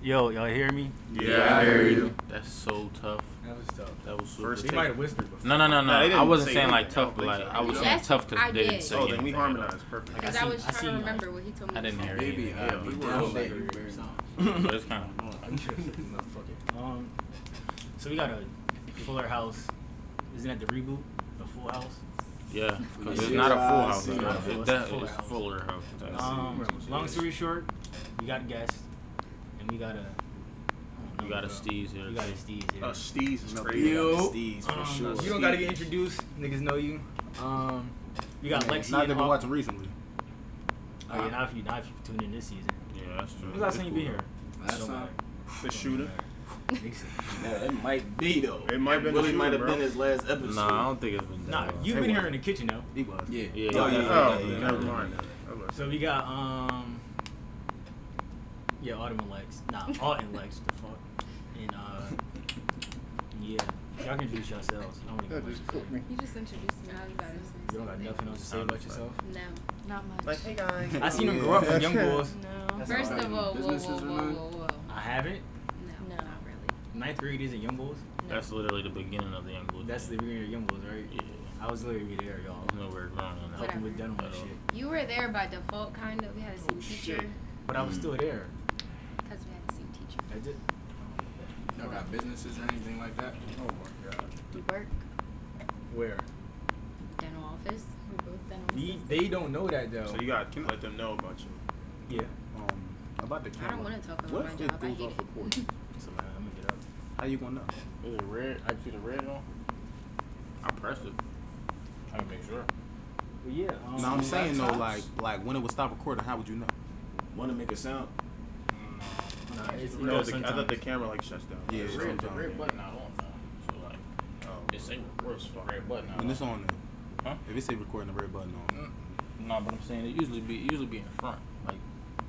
Yo, y'all hear me? Yeah, I hear you. That's so tough. That was tough. That was super First He tough. might have whispered before. No, no, no, Nah, no. they I didn't wasn't say saying like anything. tough, but like I so. was saying Yes, tough because I they didn't did. say Oh, then anything. we harmonized. Perfect. Because seen- I was I trying to seen, like- remember what he told me. I didn't to hear say. it. Maybe, either. yeah, we were Down all there, there. But it's kind of annoying. You should motherfucker. Um, so we got a Fuller House. Isn't that the reboot? The Full House. Yeah, because it's not a full house. see. It's, Not a full- it's, it's a that, full it's house. fuller house. That's- Um, long story short, we got a guest, and we got a. I you got a bro. Steez here. We got a Steez here. Uh, Steez is crazy. Yo. Yo. Steez for Um, sure. You don't gotta get introduced. Niggas know you. Um, we got Lexi. Not and they've been watching recently. Oh yeah, now if you now if you tune in this season. Yeah, that's true. When's the last time you been here? Last Don't time? matter. The shooter. Yeah, it might be though. It might have been Willie might have been his last episode. Nah, I don't think it's been that Nah, long. you've Hey, been what? here in the kitchen though. He was. Yeah, Yeah. Oh, yeah, yeah, yeah, Oh, yeah, yeah, never yeah. mind. Okay. So we got um yeah, Autumn and Lex. Nah, Autumn and Lex, the fuck. And uh yeah. Y'all can introduce yourselves. I don't even That know just what to me. You just introduced me. I was about to say say. You don't got something. nothing else to say about yourself? No, not much. Like, hey guys. I seen them grow up from young boys. no. That's First all right. of all, whoa, whoa, Businesses or whoa, whoa, whoa. I haven't. No, No. not really. Ninth grade isn't young boys. That's literally the beginning of the young boys. That's the beginning of young boys, right? Yeah. I was literally there, y'all. There's nowhere growing on that. Helping with dental and At all. shit. You were there by default, kind of. We had the same Oh, teacher. shit. But I was still there. Because we had the same teacher. I did. Y'all got businesses or anything like that? Oh my god. We work. Where? Dental office. We both dental We, they don't know that though. So you gotta let them know about you. yeah. Um, about the camera. I camera. don't want to talk about What my if it job. I goes hate off it. recording? So man, I'm gonna get up. How you gonna know? Is it red? I see the red on. I pressed it. Trying to make sure. But yeah. Um, no, I'm saying though, like, like when it would stop recording, how would you know? Want to make a sound? Nah, it's, it No, does the, I thought the camera like shuts down. Yeah, The it's red, the red button not on now. So like, Oh. it say record as fuck. Red button not When it's on. on. Huh? If it say recording, the red button on. Mm, No, but I'm saying it usually be it usually be in front, like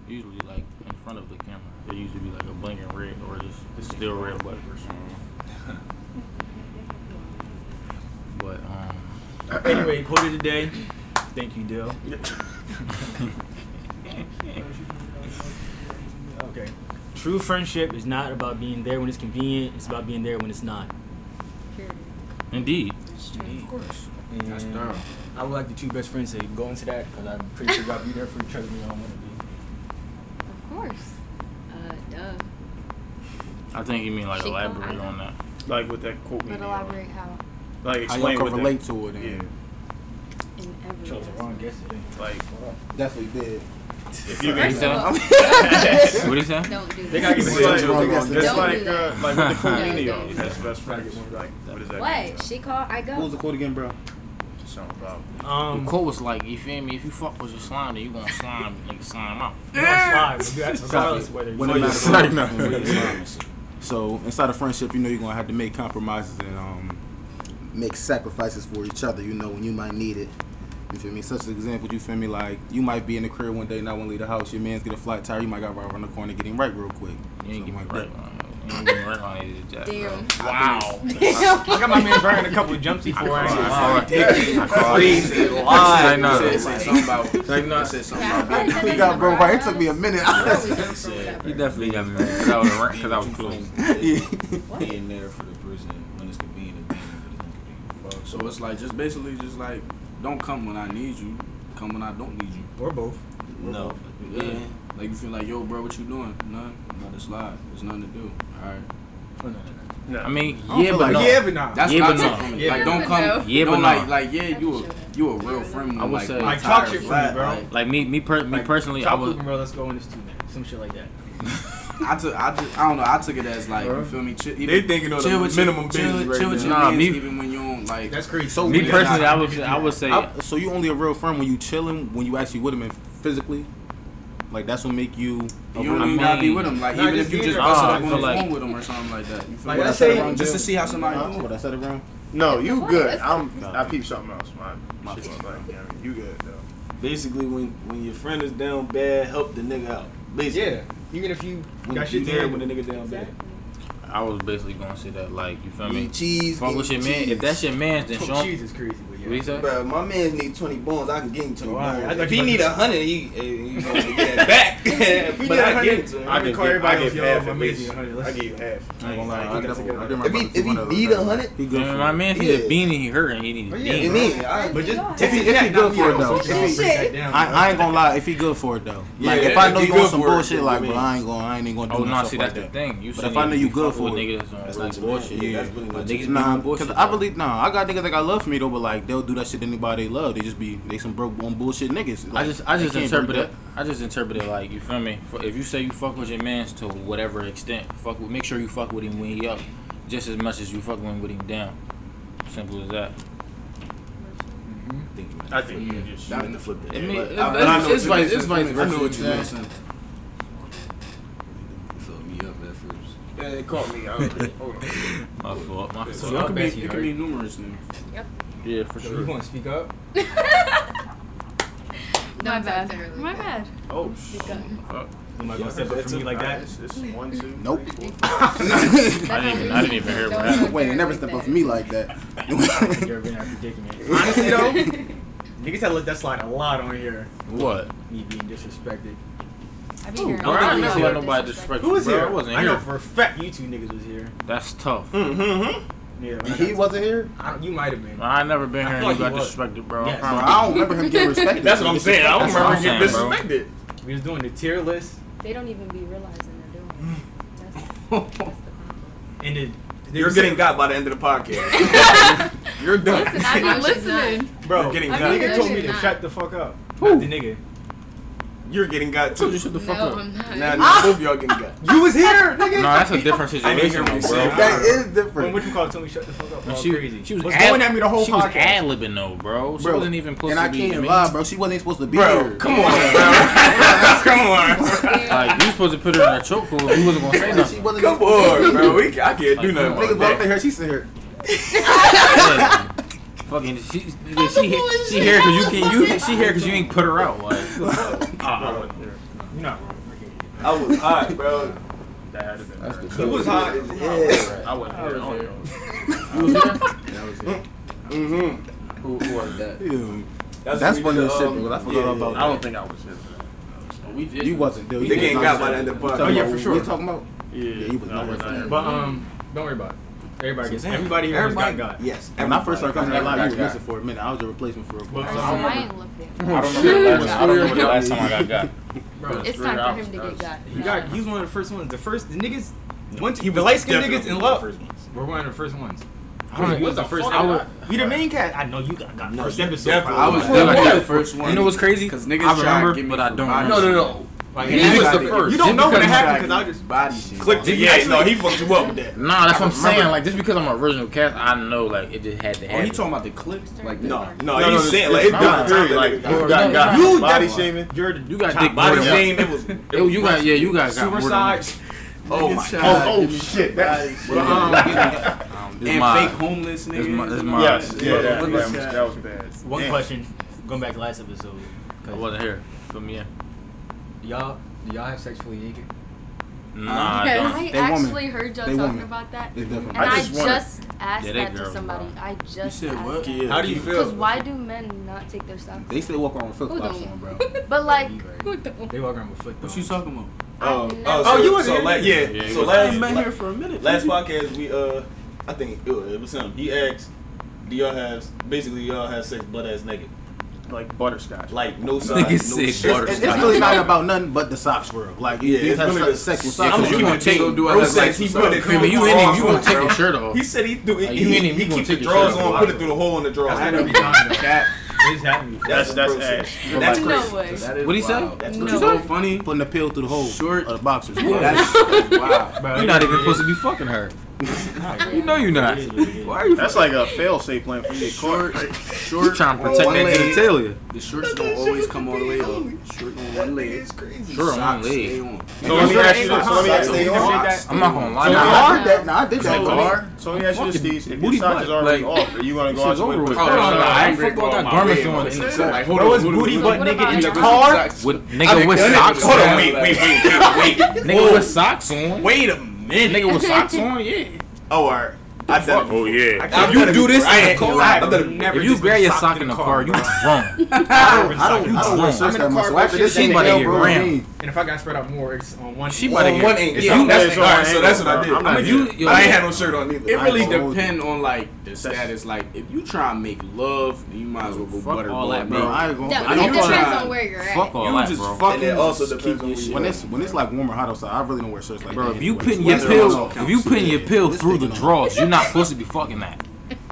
usually like in front of the camera. It usually be like a blinking red or just the still red button. But um, Anyway, quote of the day. Thank you, Dill. Okay. True friendship is not about being there when it's convenient. It's about being there when it's not. Period. indeed, Of course. And That's thorough. I would like the two best friends to go into that because I'm pretty sure y'all be there for each other when y'all want to be. Of course. Uh, duh. I think you mean like She elaborate on that. Like with that quote. But meaning, elaborate how? Like How y'all explain can relate that, to it. And Yeah. In every Chose the wrong guess today. Like Definitely did. If you First can. of all, what do you say? don't do They gotta that. get It's like, wrong it's guess. Don't like, do uh, that. like with the quote Yeah, meaning don't do that's that. best friends. Like what does that mean? What? She called. I go. What was the quote again, bro? Something about. Um, the quote was like, you feel me? If you fuck with your slime, then you gonna slime, nigga slime out. you want to slide regardless whether When you it want matters to most. no. When it's honest. So inside of friendship, you know you're gonna have to make compromises and um, make sacrifices for each other. You know when you might need it. You feel me? Such an example, you feel me? Like you might be in the crib one day, not want to leave the house. Your man's get a flat tire. You might got right around the corner, get him right real quick. You ain't Something get like right that. on it. You ain't get right on it, Jack, bro. Damn. Wow. I got my man burning a couple of jumps before I ain't Wow. Crazy I know. It said something about. Like, no. It said something Yeah, about. I heard You got bro right. It took me a minute. You definitely got me right. Cause I was right, cause I was close. Being there for the person when it's convenient and being there when it's inconvenient. So it's like just basically just like don't come when I need you, come when I don't need you. Or both. No. Yeah. Yeah. Like you feel like yo, bro, what you doing? Nothing. Another slide. There's nothing to do. All right. Oh, no, no, no. No. I mean, I don't yeah, but like- no. Yeah, but nah. That's Yeah, what but took no. from it. Yeah, like don't no. come. Yeah, don't but like no. like yeah, you a you a real friend. When, I would like, say- my Like, talk tire shit for me, bro. like, Like me, me, per- me Like, personally, I Stop was. bro. Let's go in this too, man. Some shit like that. I took I just I don't know. I took it as like you feel me. Chill, even, They thinking of the chill with your- minimum chill, business right chill with now. your Nah, me- even when you don't like. That's crazy. So Me personally, I would, I would say, I- so you only a real friend when you chilling, when you actually with him and physically. Like that's what make you. You real- don't even gotta be with him. Like Nah, even if you just bust Nah, up on the like- phone with him or something like that. You feel Like, me? let's Just say- just to see how somebody Huh? doing. What I said it wrong. No, you What? good. I'm. No. I peep something else. My, My shit fault. like, yeah, you good though. Basically, when when your friend is down bad, help the nigga out. Basically, Yeah. Even if you When got you shit there there when the nigga down bad. I was basically gonna say that, like, you feel me? Eat cheese. Fuck with him your man. cheese. If that's your man, then show what he said? Bro, my man need twenty bones. I can get him twenty bones. If he need a hundred, he, he gonna get it back. if he but need I get to him. I can call everybody else. Half my man a. I give you half. I ain't gonna lie. I if oh, he if he need a hundred, he good. My man, he a beanie. He hurt and he need a beanie. But just if he good for it though, I ain't gonna lie. If he good for it though, like if I know you on some bullshit, like bro, I ain't gonna, I ain't gonna do. Oh no, see that's the thing. You but if I know you good for it, niggas, that's not bullshit. Yeah, niggas, nah, because I believe, nah, I got niggas that got love for me though, but like they'll do that shit to anybody they love. They just be they some broke on bullshit niggas. Like, I just I just interpret it. I just interpret it like you feel me. If you say you fuck with your man's to whatever extent, fuck with make sure you fuck with him when he up, just as much as you fuck with him down. Simple as that. Mm-hmm. I think you just not in the flip. It's, vice, it's vice versa. I know what you mean. Fucked me up at first. Yeah, it caught me. Hold on. My fault. My fault. It could be, numerous things. Yep. Yeah, for sure. You want to speak up? My bad. My bad. Oh, speak up. Fuck. Am I step up for me like that? Nope. I, didn't even, hear what happened. Wait, they never step up for me like that. You're being a predicament. Honestly though, niggas had let that slide a lot on here. What? Me being disrespected. I, Ooh, bro, I never let nobody disrespect you. Who was here? I wasn't here. I know for a fact you two niggas was here. That's tough. Mm-hmm. Yeah, he wasn't here. I, you might have been. I never been I here. and You like got disrespected, bro. Yes. bro. I don't remember him getting respected. That's what I'm saying. I don't remember him getting disrespected. He was doing the tier list. They don't even be realizing they're doing. It. That's, the problem. And it, you're getting got by the end of the podcast. you're done. Listen, I've been listening, bro. You're getting got. Nigga told me to shut the fuck up. Not the nigga. You're getting got too. You shut the fuck no, up. I'm not. Nah, nah, ah! both y'all getting got. You was here, nigga. No, that's a different situation. I didn't hear what That is different. When what you call Tell me shut the fuck up? Bro, she, crazy. She was, was ad- going at me the whole she podcast. She was ad libbing though, bro. She bro. wasn't even supposed to be. And I can't lie, bro. She wasn't supposed to be bro, here. Come on, bro. come on. Like you supposed to put her in a chokehold. You wasn't gonna say nothing. She wasn't come on, bro. We, I can't do nothing. Nigga, walked in her. She's in here fucking she she she here because you can you she here because you ain't put her out like. Uh, you're not wrong. I was hot, bro. That had to been. Was hot. Yeah. I wasn't here. I was mm-hmm. here. That was it. Mm-hmm. Who, who was that? Yeah. That's, That's funny as shit, um, bro. I forgot yeah, about yeah. I don't think I was here. No, oh, we did. You wasn't, dude. You ain't got by the end of the Oh, yeah, for sure. What you talking about? Yeah. yeah you was no, not here. But um, don't worry about it. Everybody gets everybody everybody, got God. Yes. When I first started coming to live, you were missing for a minute. I was a replacement for a boy. So I, I ain't looked. I don't remember. The last time I got God. Bro, it's time for him to get God. You got. He's one of the first ones. The first the niggas. One, He the light skinned niggas in love. We're one of the first ones. I don't know. was the first. I was, you the main cat. I know you got, got no, first episode. I was definitely the first one. You know what's crazy? Because niggas I remember, but I don't. No, no, no. Like, he was the first. You don't know what happened because I just body shit. Clicked it. Yeah, no, he fucked you up with that. Nah, that's I what I'm remember. saying. Like, just because I'm an original cast, I know like it just had to happen. Oh, he talking about the clips? Like, no, no, no, no, no he's saying like it's done. Period. Like, you got, body shaming. You got dick body shaming. You got yeah. You got supersized. Oh my god! Oh, shit! Um, um, and fake homeless niggas. This my, yeah, that, was, bad. One question, going back to last episode, I wasn't here. From yeah y'all do y'all have sex fully naked? Nah, I don't. I They actually woman. heard y'all talking about that, They and definitely. I I just, asked Yeah, they that to somebody. bro. I just You said asked what? that. How do you feel? Because why do men not take their socks? They off? still walk around with flip flops on, bro. But like. They walk around with foot. What you talking about? Oh, oh I've so, Oh, you was so here. like, yeah. Yeah, you so wasn't last, ain't been here for a minute. last podcast, we uh, I think it was him. He asked, "Do y'all have basically y'all have sex butt ass naked?" like butterscotch. Like no side, no sick. It's, it's, really not about nothing but the socks swirl. Like yeah, these have really socks sock. I'm you gonna take do I says he put it through. You in him? You gonna take your shirt off? He said he do it. You in him? He keep the drawers on, put it through the hole in the drawers. I know that. That's that's that's That's no way. What he said? That's so funny. Putting the pill through the hole. Short of the boxers. That's wow. You're not even supposed to be fucking her. you know you're not. Why are you? That's like a fail safe plan for your short. Short. You trying to protect that leg. genitalia? The shorts don't always come all the way up. Short on one leg. Short on one leg. On. So let me ask you this. So let me ask you this. I'm not gonna lie. Nah, I did that. Nah, I did that. So let me ask you this, Steve. If your socks is already off, are you gonna go out to with? Oh no, no, I ain't football that garments on. Like, bro, it's booty butt naked in the car. Nigga with socks. Hold on, wait, wait, wait, wait. Nigga with socks on. Wait a minute. Nigga with socks on, yeah. Oh, alright. I've oh, done it Oh yeah. I've you do this. I in the ain't- car, I've I've done it never If you just grab your sock in in the the car, car, you bro. wrong. I don't, I don't, I don't wear I'm shirts in that the much. car, So bro, after this, she shit about to get bro, rammed. And if I got spread out more, it's on one. She end. about to get one angle. It's Yeah, that's that's all right. So that's what I did. I'm not If you, either. yo, I ain't had no shirt on either. It really I depend on like the status. Like if you try and make love, you might as well go Fuck butter all that, bro. me. I ain't gonna. No, I it don't depends try- on where you're at. fuck all that, just bro. fucking And it also keep depends on your where shit When it's when it's like warm or hot outside, I really don't wear shirts like Bro, if you anyway. putting your pill, if you putting your pill through the drawers, you're not supposed to be fucking that.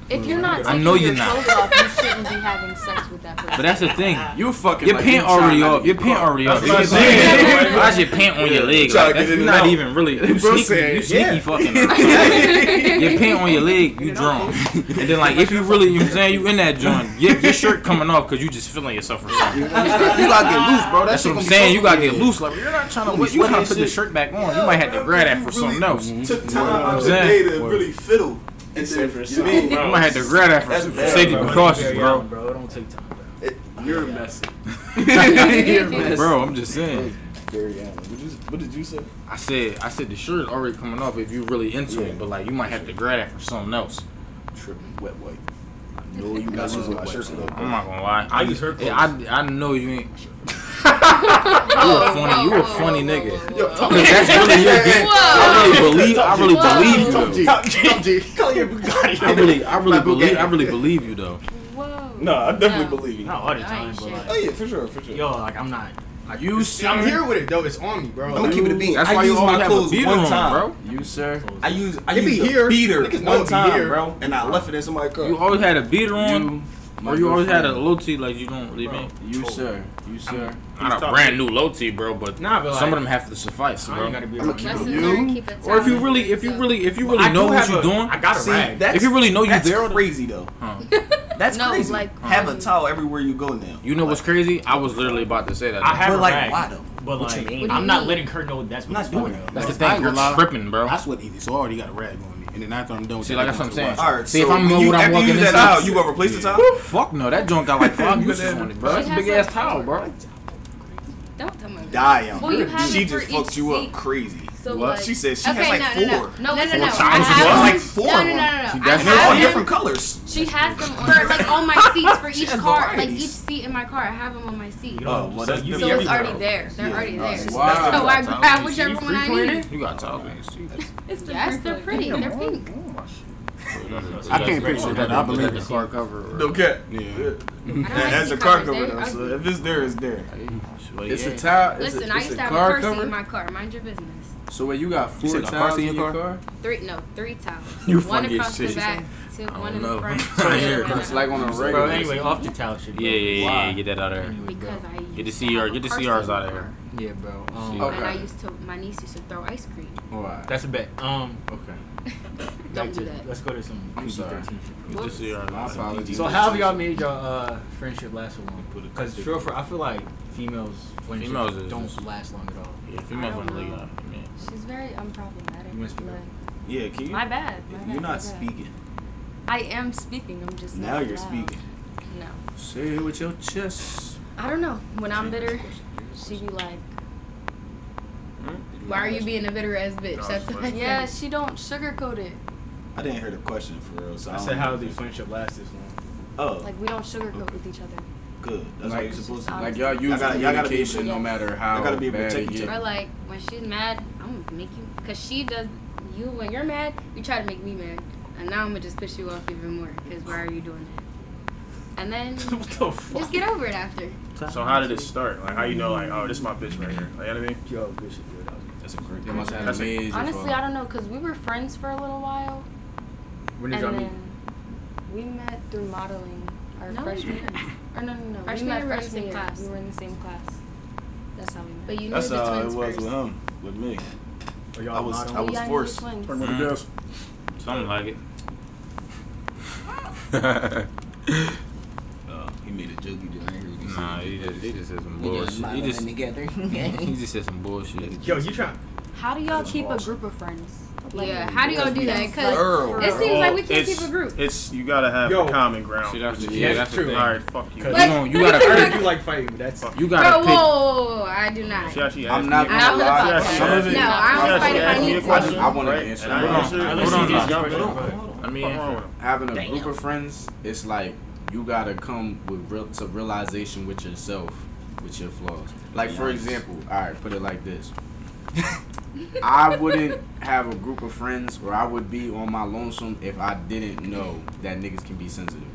If you're mm. not I know you're not. clothes off, you shouldn't be having sex with that person. But that's the thing. You fucking Your like pant you trying already not to up. Your pant already up. That's what I'm If saying. That's your pant on your leg. Try to Like, that's not out. even really. You Bro sneaky. said, You sneaky yeah. fucking. your pant on your leg, you drunk. And then like if you really, you know I'm saying, you in that joint, your, your shirt coming off because you just feeling yourself or something. You gotta get loose, bro. That That's what I'm saying. You gotta get loose. Like you're not trying to. You You gotta put the shirt back on. You might have to grab that for something else. You Took time out I'm the day to really fiddle. And then, you mean, might have to grab that for, That's bad, safety bro. precautions, Barry bro. Bro. It don't take time, bro. You're a mess, Bro, I'm just saying. Barry Allen. What, you, what did you say? I said, I said the shirt is already coming off if you're really into Yeah. it, but like you might have to grab that for something else. Tripping wet white. I know you guys use my wet shirt shirt. I'm not gonna lie. I use her Yeah, I, I know you ain't. You You a oh, funny, you a funny nigga. Cause that's really your game. I really believe, I really believe you. Top G. Top G. Call your Bugatti. I really, I really believe, I really believe you though. Whoa. No, I definitely No. believe you. Not all the time, but like, Oh yeah, for sure, for sure. yo, like I'm not. Like You sir. I'm here with it though. It's on me, bro. I'm gonna keep it a bean. That's why I why use you always my have a clothes beater one on, time, bro. You sir. I use I It be use the here. beater Niggas one time, here. bro, and I left it in somebody's car. You always had a beater on, my or you good always had a low tee like you don't really Bro. mean. You sir. You sir. Not a top brand new low T, bro, but Nah, but like, some of them have to suffice, I bro. ain't gotta be I'ma keep you. Lesson You? learned, keep it Or if you really, if you really, if you really do know what you're a- doing, I got a See, rag. if you really know you're there, crazy though. Huh. That's No, crazy. like, Have a towel everywhere you go now. You know what's crazy? I was literally about to say that. I have But a like, rag, why though? But What you like, mean? What do I'm not letting her know that's what I'm not doing though. That's the I thing. ain't You're gonna tripping, bro. I sweat easy, so I already got a rag on me. And then after I'm done with See, that, like that's what I'm saying. All right. See, so if I'm when know you, what I'm after you use that into- towel, you gonna replace the towel? Fuck no, that joint got like five uses on it, bro. That's a big ass a- towel, bro. Don't tell me. Damn. Well, you have she it for just fucked each you seat. up crazy. So What? like, She said she okay, has like no, four. No, no, no, listen, no. Four I times. have Well, them- like four No, no, no, no, no. I that's They're all have them- different colors. She has them on like on my seats for each has car, like varieties. each seat in my car. I have them on my seat. You Oh, don't- well, so that's you. So it's already there. They're Yeah. already there. Wow. So I grab You whichever one I need. You got towels in your seat. Yes, they're pretty. They're pink. Oh, I can't picture that. I believe the it. car cover. or- No cap. Yeah. I like has a car cover though, so if it's there, it's there. It's a towel. It's Listen, a, I it's used a to have a car car seat cover. in my car. Mind your business. So wait, you got four said towels in in your your car? Three, no, three towels. You one funny as across the shit. back, two, I one in don't the know. front. I two hear in it. the It's like on a back. regular. Bro, anyway, off the towel shit. Bro. Yeah, yeah, yeah, yeah. Get that out of there. Because I Get to used see to your, get to a see ours out of my here. Yeah, bro. Um, Okay. And I used to, my niece used to throw ice cream. Alright. That's a bet. Um, Okay. Don't do that. let's go to some I'm sorry. PG-13 shit. Get to see ours. My out apologies. So how have y'all made your uh, friendship last so long? Because for, for I feel like females friendships Females is don't last long at all. Yeah, females I want to don't leave know. out. Man. She's very unproblematic. You must be like, Yeah, can you? my bad. My bad, You're my not bad. speaking. I am speaking. I'm just Now not you're loud. speaking. No, Say it with your chest. I don't know. When I'm bitter, she be like, hmm? "Why are you being a bitter ass bitch?" That's what I yeah. She don't sugarcoat it. I didn't hear the question for real. So I I said how know. the friendship last this long. Oh, Like we don't sugarcoat with each other. good. That's how Like- you're supposed to. Do. Like y'all use Y'all gotta- y'all gotta be communication able no matter how y'all gotta be able to bad take it. Or like when she's mad, I'm gonna make you. Cause she does. You when you're mad, you try to make me mad, and now I'm gonna just piss you off even more. Cause why are you doing that? And then what the fuck? just get over it after. So how did it start? Like how you know like oh this is my bitch right here? Like you know what I mean? Yo, good shit, dude. That's a great. They must have That's amazing Honestly, I don't know, cause we were friends for a little while, When and did y'all meet? we met through modeling our No, freshman year. Or no, no, no. Freshman we met year, we were in the freshman same year. class. We were in the same class. That's how we met. But you knew That's the how it was first. with him, with me. Y'all I was- modeling? I was yeah, forced. Turn with Mhm. the gas. Something like it. Uh, he made a joke. He didn't hear what he nah, he just, he just said some bullshit. He just, together. he just said some bullshit. Yo, you trying? How do y'all That's keep a group of friends? Yeah, how do y'all do that? Because it seems like we can't It's- keep a group. It's you gotta have Yo. a common ground. See, that's, Yeah, yeah, that's that's the true. thing. All right, fuck you. Cause But- you, know, you gotta heard pick. you like fighting, but that's You Bro, gotta whoa, pick. whoa, whoa, I do not. See how she I'm not me? Not for the gonna lie. podcast. Yeah, she- No, I Yeah, don't she fight if I asked need a to. question, I wanna answer I that. answered, Hold and on, hold on. jumped in. Hold on, Fuck hold on. I mean, wrong with him? having a group of friends, it's like you gotta come with real to realization with yourself, with your flaws. Like for example, all right, put it like this. I wouldn't have a group of friends or I would be on my lonesome if I didn't know that niggas can be sensitive.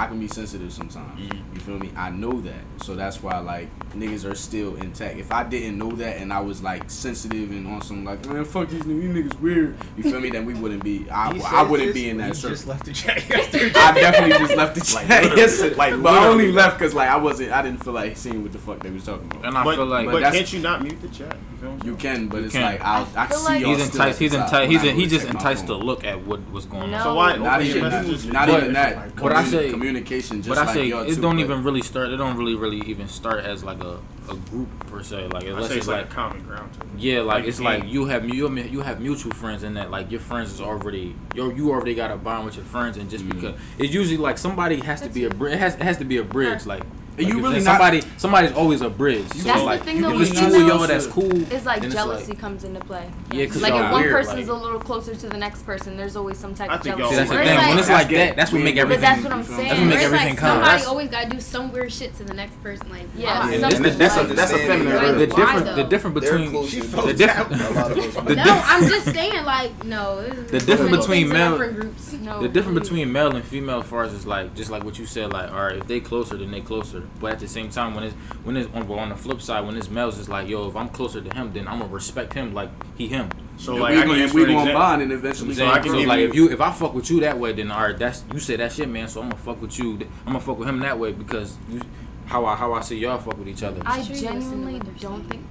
I can be sensitive sometimes. Mm-hmm. You feel me? I know that. So that's why like niggas are still intact. If I didn't know that and I was like sensitive and on some like man fuck these niggas, these niggas weird. You feel me? Then we wouldn't be I, He I wouldn't be in that he circle. just left the chat yesterday. I definitely just left the chat. literally. yes, Like, but I only left because like I wasn't. I didn't feel like seeing what the fuck they was talking about. and I But, feel like but that's- can't you not mute the chat? You feel me? You can, but You it's can. like I'll, I, I can see like- y'all he's enticed. He's enticed. He's I in, he just enticed to look at what was going on. So why? Not open even your that. Not But- even that. but I say- communication. Just But I say y'all it too, don't even really start. It don't really, really even start as like a, a group per se. Like I unless say it's it's like, like a common ground. To yeah, like like it's like you have you have- you have mutual friends in that like your friends is already you you already got a bond with your friends and just mm-hmm. because it's usually like somebody has to be a bridge. It has it has to be a bridge. Like. And you really not- somebody somebody's always a bridge. So That's the like thing, if though, it's with two y'all that's cool. It's like then jealousy comes into play. Yeah, 'cause like if one weird, person's like- a little closer to the next person, there's always some type I of think jealousy. See, that's the thing. it's when it's like that, that's what good. make But everything. that's what I'm you feel me? saying. That's what make it's everything like count. somebody always gotta do some weird shit to the next person. Like, Yeah, why? And something that's, that's, a, that's a feminine The Why, difference, though? the difference between the to difference, a lot of us. the no, I'm just saying, like, no. The difference between male- groups. The difference between male and female, as far as is like just like what you said, like all right, if they closer, then they closer. But at the same time, when it's when it's on, on the flip side, when it's males, it's like yo, if I'm closer to him, then I'm gonna respect him like he him. So And like, we I can gonna, we for gonna bond and eventually. know I can So like you- if you if I fuck with you that way, then all right, that's you say that shit, man. So I'm gonna fuck with you. I'm gonna fuck with him that way because you, how I how I see y'all fuck with each other. I Sure you listen to genuinely don't think.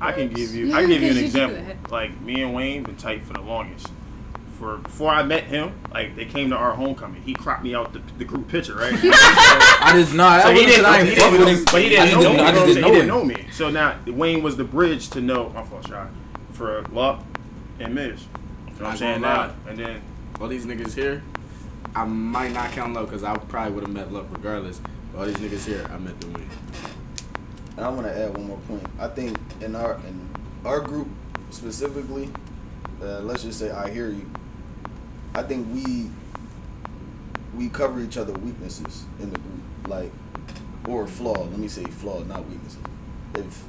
I can give you. I can give you an Because you example. Like me and Wayne been tight for the longest. For before I met him, like they came to our homecoming. He cropped me out the, the group picture, right? I just nah. So I he wasn't didn't, I he ain't fuck with didn't, him, but he didn't just know me. I know just I'm didn't saying? know He didn't know me. So now Wayne was the bridge to know. My fault, shot for Luck and Miz. You know what I'm saying gonna now, and then all these niggas here, I might not count Luck because I probably would have met Luck regardless. But all these niggas here, I met the win. And I want to add one more point. I think in our in our group specifically, uh, let's just say I hear you. I think we we cover each other weaknesses in the group, like or flaw. Let me say flaw, not weaknesses. If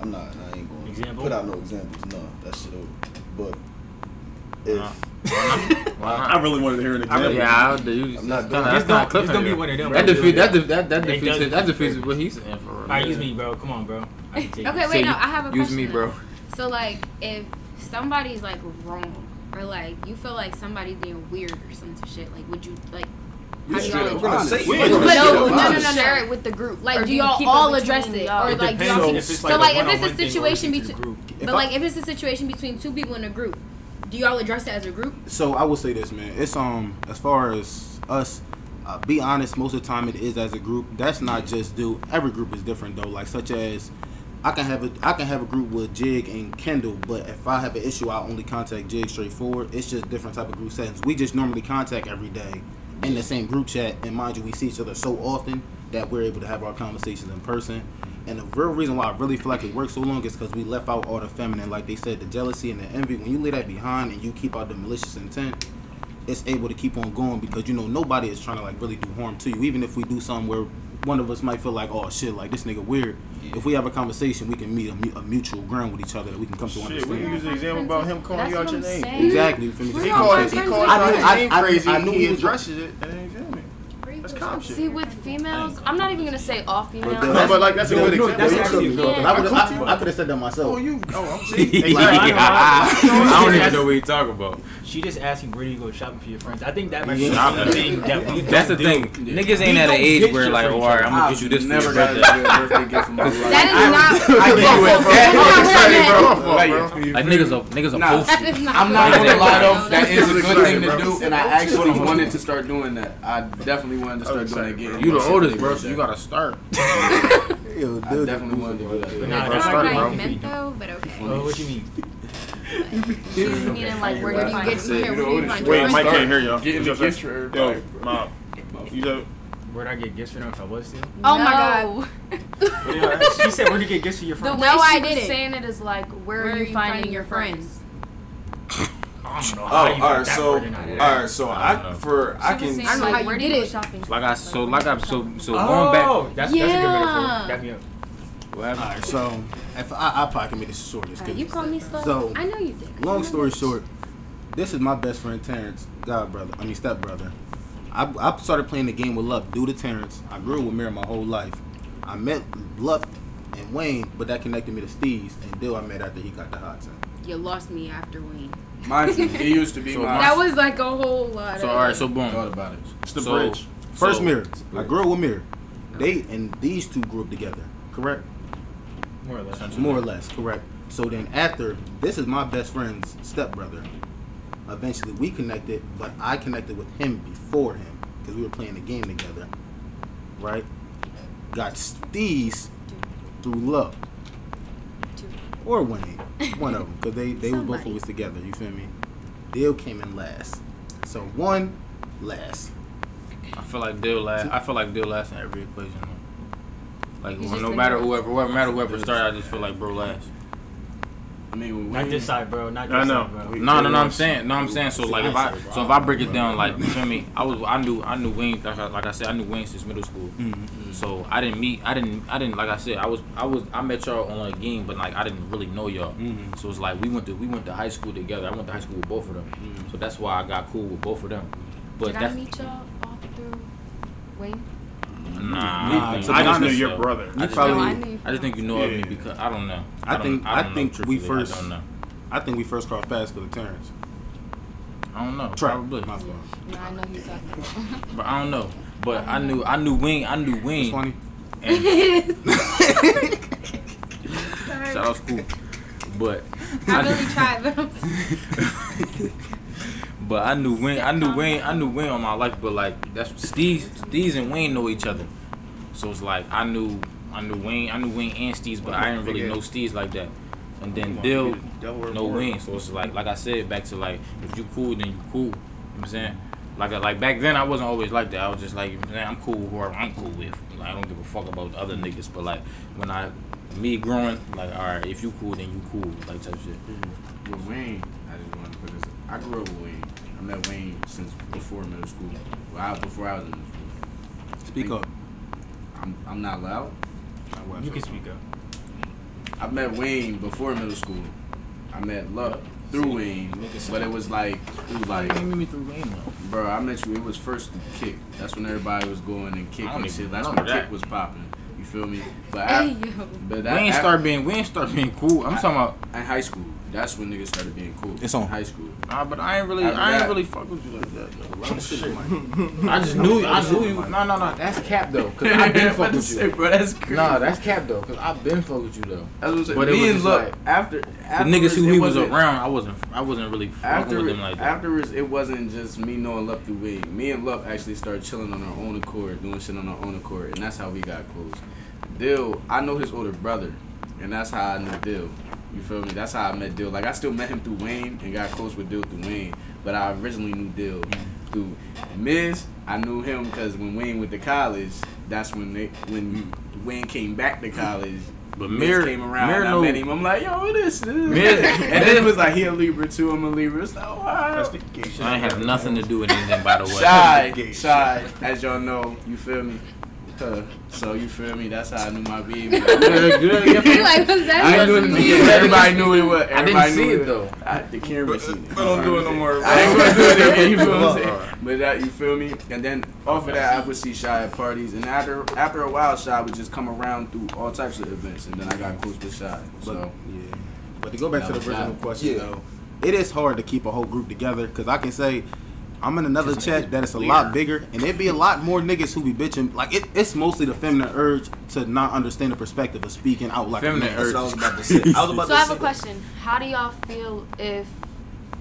I'm not, I ain't going to Example? put out no examples. No, that shit over. But if Nah. Why not? I really wanted to hear an I example. yeah, I, you, I'm not kinda, doing that's It's not gonna, it's gonna be one of them. That bro. defeat that def, that that defeats does- it, that defeats what he's saying for. All right, use me, bro. Come on, bro. I can take Okay, it. wait, Say, no, I have a Use question. me, bro. So, like, if somebody's like wrong, or like you feel like somebody's being weird or some shit, like, would you like? We How do y'all address honest. But gonna But straight no, no, no, no, Share it with the group. Like, Or do you y'all all address it, y'all? or It like do y'all? on if so like if it's a situation if it's a between, but like if it's a situation between two people in a group, do y'all address it as a group? So I will say this, man. It's um as far as us, uh, be honest. Most of the time, it is as a group. That's not just do. Every group is different though. Like such as, I can have a I can have a group with Jig and Kendall, but if I have an issue, I only contact Jig straightforward. It's just different type of group settings. We just normally contact every day in the same group chat, and mind you, we see each other so often that we're able to have our conversations in person. And the real reason why I really feel like it works so long is because we left out all the feminine, like they said, the jealousy and the envy. When you leave that behind and you keep out the malicious intent, it's able to keep on going because you know nobody is trying to like really do harm to you. Even if we do something where one of us might feel like, oh shit, like this nigga weird. If we have a conversation, we can meet a, mu- a mutual ground with each other that we can come to Shit, we understand. can use an example about him calling That's you out your I'm name. Exactly. You me? He called, he called I knew- his I- name I- crazy. I knew he he was- addresses it. And you feel me? That's calm shit. See, with females, I'm not even gonna say all females. then- No, but like that's a good example. that's actually good. I could I have I, could have said that myself. Oh, you. Oh, I'm Yeah, Exactly. I don't even know what you're talking about. She just asking where do you go shopping for your friends. I think that might be the thing that we That's the thing. do. Niggas We ain't at an age where like, for oh, all right. I'm gonna get you this for never your got a birthday. birthday gift from my life. That is not. I give you a Hold on, that. hold on, hold on. Like, Like niggas are niggas are Nah. posted. That is not. I'm not gonna lie though, No, that is a good thing to do, and I actually wanted to start doing that. I definitely wanted to start doing it again. You the oldest, bro, so you gotta start. Yo, I dude, definitely wanted to do that. Nah, That's that's not not what I right. meant though, but okay. Oh, what you mean? She's meaning like where Where you do you find get it. here? You Where know do you what find it Wait, Mike can't hear y'all. Getting What's the up? gifts for Yo, everybody. mom. You know, Where'd I get gifts for them if I was still? Oh my No. she said, "Where'd you get gifts for your The friends?" way No, she I was didn't. saying it is like where, are you finding, your friends? I don't know Oh, how you all right. So, wording out of there. all right. So I don't I for I She was can. saying I don't know like how you did it. shopping? Like I so like I so so oh, going back. That's, that's a good Yeah. metaphor. Back me up. What? All right, so if I, I probably can make this short. Uh, you call me slow. So, I know you did. Long story short, this is my best friend Terrence, god brother. I mean step brother. I, I started playing the game with Luck due to Terrence. I grew with Mirror my whole life. I met Luck and Wayne, but that connected me to Steez and Dill I met after he got the hot tub. You lost me after Wayne. Mind you, he used to be So my. That was like a whole lot. So of, all right, so boom. thought about it. it's the So- bridge. First So- Mirror. I grew up with Mirror. They and these two grew up together. Correct? More or less. More or less, correct. So then after this is my best friend's stepbrother. Eventually we connected, but I connected with him before him because we were playing the game together. Right? Got Steez through love. Or Wayne. One of them. Because they, they were both always together. You feel me? Dill came in last. So one last. I feel like Dill last. I feel like Dill last in every equation. though. Like no matter newest. whoever, whoever matter whoever started, I just feel like bro last. I mean, when Not this side, bro. Not this I know. side, bro. We- No, no, no. I'm saying, no, I'm saying. So like, if I, so if I break it down, like, you feel me? I was, I knew, I knew Wayne. Like I, like I said, I knew Wayne since middle school. Mm-hmm. So I didn't meet, I didn't, I didn't. Like I said, I was, I was, I met y'all on a game, but like I didn't really know y'all. Mm-hmm. So it's like we went to, we went to high school together. I went to high school with both of them. Mm-hmm. So that's why I got cool with both of them. But Did I meet y'all all through Wayne? Nah. Nah, I, think- to I just knew your though. brother. I just, probably- think, I knew you I just think you know of me because I don't know. I don't- think- don't I know, think we first- I don't know. I think we first crossed paths because of Terrence. I don't know. Trap. Probably. My fault. No, I know who you're talking about. But I don't know. But I knew I knew Wing. I knew It's Wayne funny. and shout out school. But I I really knew, tried, but I'm but I knew Wayne I knew Wayne I knew Wayne all my life but like that's Steve Steez and Wayne know each other. So it's like I knew I knew Wayne I knew Wayne and Steez but I didn't really know Steez like that. And then Dill no Wayne. So it's like like I said back to like if you cool then you cool. You know what I'm saying? Like like back then I wasn't always like that. I was just like, man, I'm cool with whoever I'm cool with. Like I don't give a fuck about the other niggas. But like when I me growing, like all right, if you cool then you cool, like type shit. With Wayne, I just want to put this. I grew up with Wayne. I met Wayne since before middle school. Well, I, before I was in middle school. Speak up. I'm, I'm not loud. You can speak up. I met Wayne before middle school. I met Luck through Wayne, but it was like through like, you meet me through Wayne though. bro. I met you. It was first Kick. That's when everybody was going and kicking and shit. That's when that. Kick was popping. You feel me? But I, yo. but that, Wayne I- start being Wayne start being cool. I'm talking about in high school. That's when niggas started being cool. It's on. High school. nah, but I ain't really After I ain't that- really fuck with you like that though. I just knew I knew you. No no no, that's cap though. Cause I been fuck with say, you. bro, that's crazy. Nah, that's cap though. Cause I been fuck with you though. That's what I'm saying. But it Me was and just Luck like- after, The afterwards, niggas who he was around, I wasn't I wasn't really fucking After, with them like that. afterwards, it wasn't just me knowing Luck through Wayne. Me and Luck actually started chilling on our own accord, doing shit on our own accord, and that's how we got close. Dill, I know his older brother, and that's how I knew Dill. You feel me? That's how I met Dill. Like I still met him through Wayne and got close with Dill through Wayne, but I originally knew Dill through Miz. I knew him because when Wayne went to college, that's when they when Wayne came back to college. But Miz Mir came around. Mir and I met him. I'm like, yo, what is this? Miz- and then it was like, he a Libra too. I'm a Libra. It's like, wow. That's the gay shit. I ain't have nothing to do with anything by the way. Shy, shy, as y'all know, you feel me? So you feel me? That's how I knew my baby. Good, good, yeah, You like, what's that? I ain't doing it Yeah, again. Everybody knew it was. I Everybody didn't see knew it though. I, the camera seen it. I don't do it no more. I ain't gonna do it again. You feel what I'm saying? But that you feel me? And then off of that, I would see Shy at parties, and after after a while, Shy would just come around through all types of events, and then I got close to Shy. But So yeah. But to go back to the original that. question Yeah. though, it is hard to keep a whole group together because I can say I'm in another chat that is a lot bigger, and there'd be a lot more niggas who be bitching. Like it, it's mostly the feminine urge to not understand the perspective of speaking out like feminine urge. I was about to say. I was about so to I have a that. question. How do y'all feel if,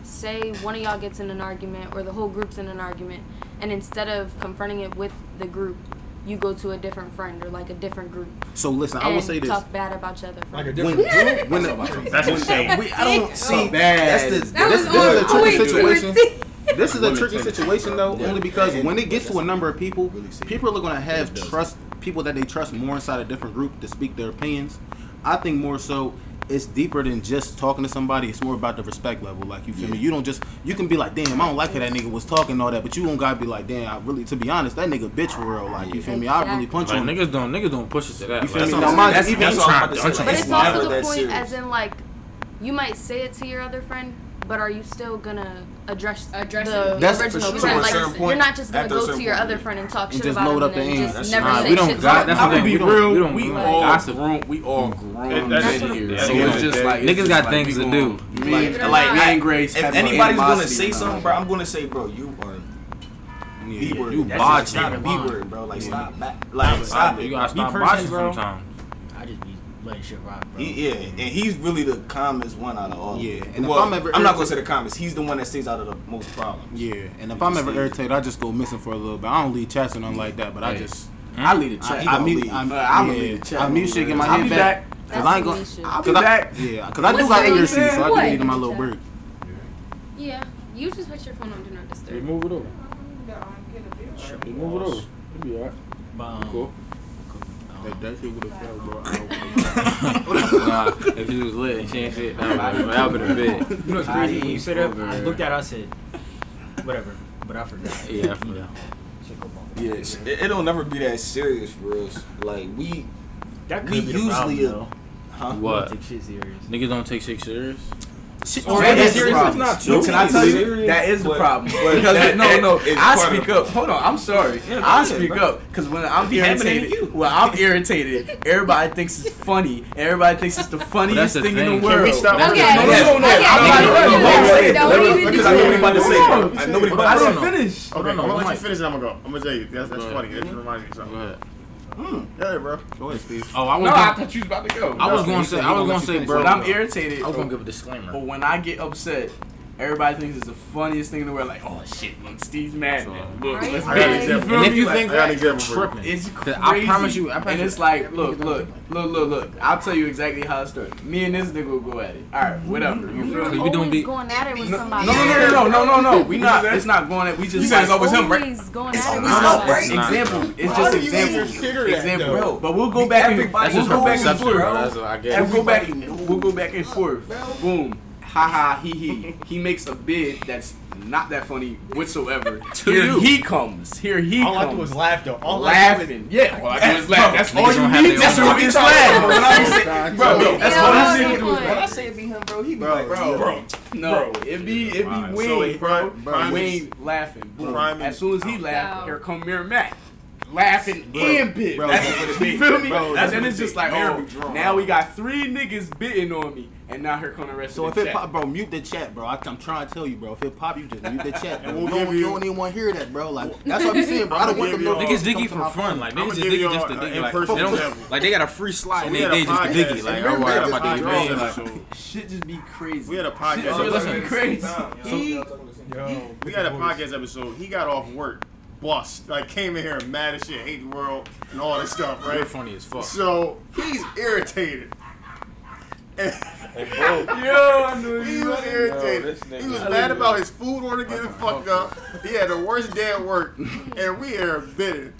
say, one of y'all gets in an argument or the whole group's in an argument, and instead of confronting it with the group, you go to a different friend or like a different group. So listen, I will say this: talk bad about each other friend. Like a different when, group. When, when, that's what I'm saying. We, I don't see so bad. That's the that that's, this is a tricky situation. This is a tricky situation though, yeah. only because when it gets to a number of people, people are going to have trust people that they trust more inside a different group to speak their opinions. I think more so it's deeper than just talking to somebody. It's more about the respect level. Like you feel yeah. me? You don't just you can be like, damn, I don't like how that nigga was talking all that, but you don't gotta be like, damn, I really to be honest, that nigga bitch for real. Like you feel me? I really punch like, him. Niggas don't niggas don't push it to that. You feel like, me? That's, no, that's, even that's, that's, that's, that's, that's, that's, that's, that's, that's, that's, the point as in like, you might say it to your other friend but are you still gonna address address the That's original sure. friend? Like, you're not just gonna go to your point, other friend and talk shit about load up and the then just never say we don't shit. got- that's I'm gonna be real. we don't- we all gossip. grown. We all grown. That's men here. So it's just like Niggas got things to do. Me, like, we ain't. If anybody's gonna say something, bro, I'm gonna say, bro, you are B word. you That's just botched word, bro. Like stop, like stop it. You gotta stop watching bro relationship rock, bro. He, yeah, and he's really the calmest one out of all. Yeah, and well, if I'm ever, I'm not gonna say the calmest. He's the one that stays out of the most problems. Yeah, and if I'm ever irritated. I just go missing for a little bit. I don't leave chats and nothing like that, but right. I just. Hmm? I leave the chat. I, I mute. I'm, I'm yeah, leave the chat. I mute shit. Get my head back. Cause I ain't gonna. I'll be back. Yeah, cause I do got ear so I can get my little bird. Yeah, you just put your phone on do not disturb. Move it over. Move it over. It'll be alright. Um, cool. If that shit would have failed, bro, I don't nah, if you was lit she ain't shit, nah, I would have been bed. You know what's crazy? You sit up, I looked at her, I said, whatever, but I forgot. Yeah, I forgot. Yeah, it, it don't never be that serious for us. Like we, that could we be usually, problem, a, huh? What? Don't take shit serious. Niggas don't take shit serious. She, that is serious. It's not true. Can I tell you? That is the problem. Because that, no, no, I speak up. Hold on, I'm sorry. Yeah, I speak bro. up because when I'm irritated, when I'm irritated. Everybody thinks it's funny. Everybody thinks it's the funniest thing, in the world. Can we stop? Okay. okay. No, no, no, no. Okay. I'm not irritated. Because I know what about. I know what about to say. I didn't finish. Okay, I'm gonna you finish, I'm gonna go. I'm gonna tell you. That's funny. It reminded me of something. Mm, yeah, bro. Go ahead, Steve. Oh, I was. No, gonna, I thought you was about to go. I was going to say. I was going to say, bro. But I'm irritated. I was going to give a disclaimer. But when I get upset, Everybody thinks it's the funniest thing in the world. Like, oh shit, look, Steve's mad. Look, let's right? get it. And if you like, think like, you're tripping, it's crazy. I promise you. I promise and it's you. like, look, look, look, look, look. I'll tell you exactly how it started. Me and this nigga will go at it. All right, mm-hmm. whatever. You feel me? We don't be going at it with somebody. No, no, no, no, no, no, no. We not. It's not going at. We just. You said it's always him, right? It's always him, right? Example. It's just example. Example. But we'll go back and we'll go back and forth. We'll go back. We'll go back and forth. Boom ha ha he he. He makes a bid that's not that funny whatsoever. to Here you. he comes. Here he all comes. I do is laugh though. All laughing. yeah. All I do is laugh. That's all you need. That's what is That's what I say, bro, bro, that's what I say. When I say it be him, bro, he be like, bro, bro, no, it be it be Wayne, bro. Wayne laughing. As soon as he laughed, here come Mirror Matt laughing bro, and bit. Bro, that's, what it you feel me? Bro, that's and it's just like, oh, now we got three niggas biting on me, and now here come arrest. rest. So if it chat. pop, bro, mute the chat, bro. I, am trying to tell you, bro. If it pop, you just mute the chat. Bro. we'll no, you, you don't even want to hear that, bro. Like that's what I'm saying, bro. I don't want them no niggas diggy for fun. Like niggas just diggy just to diggy. Like they like they got a free slot and they they just diggy. Like all right, I'm about to get. Shit just be crazy. We had a podcast. Shit just be crazy. We had a podcast episode. He got off work Boss, Like came in here mad as shit, hate the world and all this stuff, right? You're funny as fuck. So he's irritated. Hey, bro. Yo, he was irritated. He was mad about his food order getting fucked up. He had the worst day at work, and we are bitter.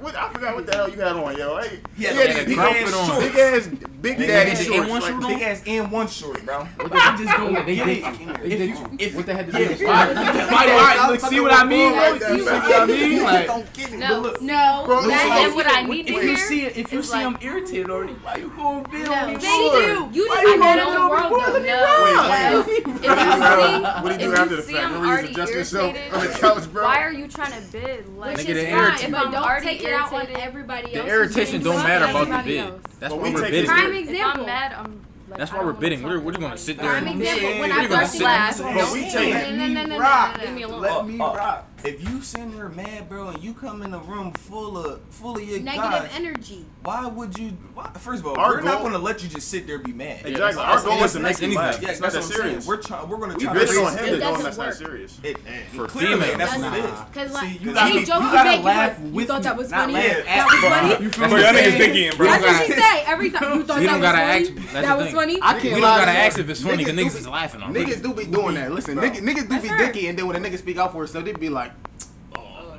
What, I forgot what the hell you had on, yo. Hey, he had, he had, had a big ass Big, big daddy shorts. one like, big ass and one short, bro. What the, just don't they, get they, it. If, what the heck did yeah, they look, see what I mean, bro? See what I mean? Like. No, look, no. Bro, that ain't what I need to hear. If you see if you see I'm irritated already, why you gonna be on me? Thank you. You just I know the world. No. What do you do after the fact? No reason. Adjust yourself on the couch, bro. Why are you trying to bid? Which is fine. If I don't take it out on everybody else, the irritation don't matter about the bid. That's what we're bidding prime example. If I'm mad, I'm. Like, That's why we're bidding. We're, we're just gonna sit there. Prime and example. When I first left, no, no, no, no, no, no, no, no, no, no, no, if you send her mad, bro, and you come in a room full of full of your negative guys, energy, why would you? Why, first of all, Our we're goal- not going to let you just sit there and be mad. Exactly. Yes. Our goal is to make him laugh. Yes, that's, that's what I'm serious. We're trying. We're going to try. We bitch on him. It doesn't that's work. not serious. It, it, For clearly, females, that's what it is. Because like you gotta, any joke you, you laugh you, you thought that was funny. That was funny. You feel me? That nigga's picky, bro. That's what she say every time. You thought that was funny. That was funny. I can't. We don't gotta ask if it's funny because niggas is laughing on. Niggas do be doing that. Listen, niggas do be dicky, and then when a nigga speak out for himself, they be like.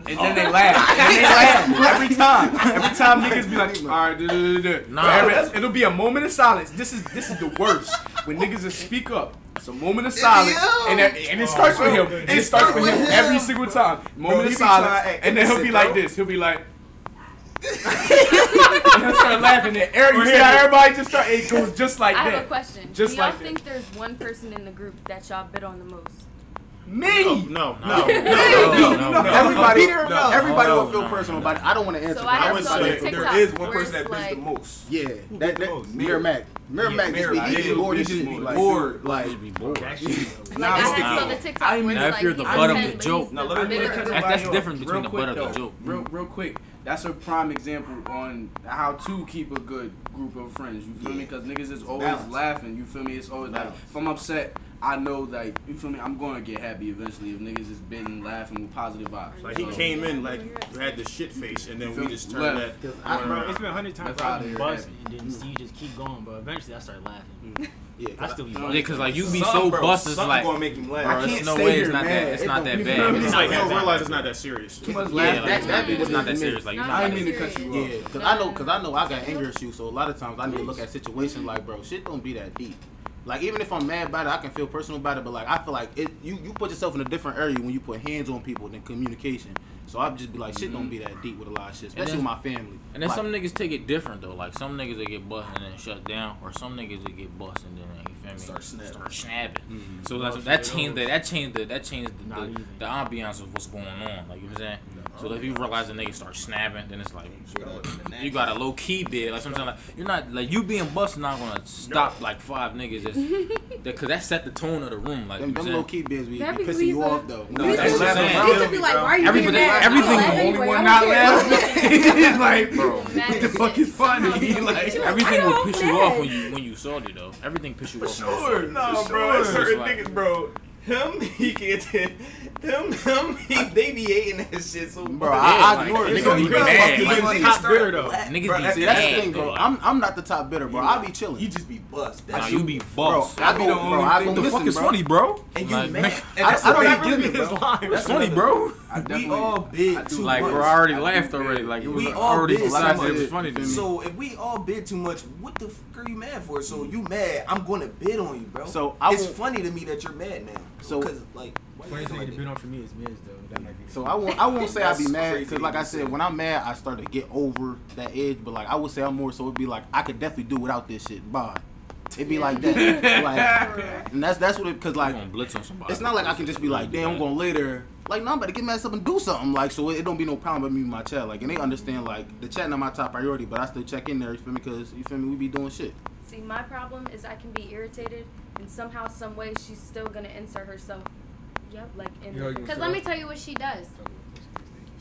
And then they laugh. And they laugh every time. Every time niggas be like, all right, duh, duh, duh. Nah. Every, it'll be a moment of silence. This is this is the worst when niggas just speak up. It's a moment of silence, and, and it starts with him. And it starts with him every single time. Moment Bro, of silence, and then he'll be like this. He'll be like. and I start laughing. And you see how everybody just start. It goes just like I that. I have a question. Just Do y'all like think that. there's one person in the group that y'all bit on the most? Me. No, no, no, no, no, no, no, no. Everybody, no, everybody no, will feel no, personal no. about it. I don't want to answer. So that. I, I would say there is one person that brings like, the most. Yeah, Who that, that most? Mirror Mac. Mirror yeah, Mac just be he's bored. He just be like bored. Like, be bored. Like, I saw the TikTok. I mean, if you're the butt of the joke, that's the difference between the butt of the joke. Real, real quick. That's a prime example on how to keep a good group of friends. You feel me? Because niggas is always laughing. You feel me? It's always like if I'm upset, I know, like, you feel me? I'm gonna get happy eventually if niggas has been laughing with positive vibes. Like, so, he came in, like, had the shit face, and then we just turned left. that. Bro, it's been a hundred times I've been buzzing, and then you just keep going, but eventually I started laughing. Mm. Yeah, I still be Yeah, because like you be so busted, like gonna make him laugh. Bro, I can't no way. It's not mad. that. It's it not that bad. It's like you realize it's not that serious. Too much laugh. Yeah, like, it's, not, it's not that serious. Like I didn't mean to cut you off. Yeah, because I know, because I know I got anger issues, so a lot of times I need to look at situations like, bro, shit don't be that deep. Like even if I'm mad about it, I can feel personal about it. But like I feel like it, you you put yourself in a different area when you put hands on people than communication. So I'd just be like, shit, don't be that deep with a lot of shit, especially with my family. And then like, some niggas take it different though. Like some niggas they get bust and then shut down, or some niggas they get bust and then you feel me start snapping. Start snapping. Mm-hmm. So that changed the, that changed the that changed the, the, the ambiance of what's going on. Like you know what I'm saying. No. So okay. if you realize the nigga start snapping, then it's like you got a low key bid. Like sometimes like, you're not like you being busted not gonna stop no. like five niggas. That's, Cause that set the tone of the room. Like them, them low key bids be, be pissing you off though. No, that's what I'm saying. Be like, why are you Everybody, everything the only one not laughing. like, bro, what the fuck is funny? Like everything will piss you off when you when you salty though. Everything piss you off. Sure, no, bro. Certain niggas, bro. Him, he can't. Him, him, they be hating that shit so bro. I, ignore it. Niggas be mad. Like, like, top bitter though. Black. Niggas bro, be mad. that's the thing, bro. I'm, I'm not the top bitter, bro. I be chilling. You just be bust. Nah, you be bust. Bro, I, be the only bro, I go, fuck is funny, bro? And you mad? I, don't ever get his line. That's funny, bro. We all bid too much. Like, bro, I already laughed already. Like, it was already decided it was funny to me. So if we all bid too much, what the fuck are you mad for? So you mad? I'm going to bid on you, bro. So it's funny to me that you're mad now. So like. Funny thing to on for me is Miz though. That might be. So I won't. I won't say I'd be mad because, like I said, when I'm mad, I start to get over that edge. But like I would say, I'm more so it'd be like I could definitely do without this shit. Bye. It'd be like that. like, and that's that's what it because like It's not like I can just be like, damn, I'm gonna lay there. Like, no, I'm about to get messed up and do something. Like, so it, it don't be no problem with me and my chat. Like, and they understand like the chat not my top priority, but I still check in there. You feel me? Because you feel me, we be doing shit. See, my problem is I can be irritated, and somehow, some way, she's still gonna insert herself Yep, like in. Because let me tell you what she does.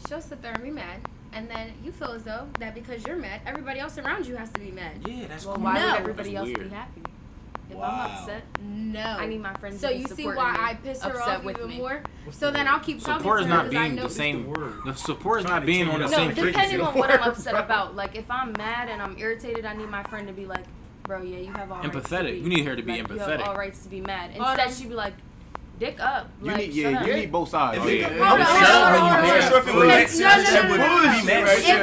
She'll sit there and be mad, and then you feel as though that because you're mad, everybody else around you has to be mad. Yeah, that's well, cool. why no. would everybody that's else weird. be happy? If wow. I'm upset, no. I need my friends. So you see why me. I piss her off even me. more. What's so the then word? I'll keep support talking to her not being the same. Word. The support is not being on the no, same. No, depending on what I'm upset about. Like if I'm mad and I'm irritated, I need my friend to be like, "Bro, yeah, you have all empathetic. Rights to be, you need her to be like, empathetic. You have all rights to be mad." Instead, she'd be like, dick up. You need, yeah, you up. need both sides. If oh, yeah. Hold on, hold on,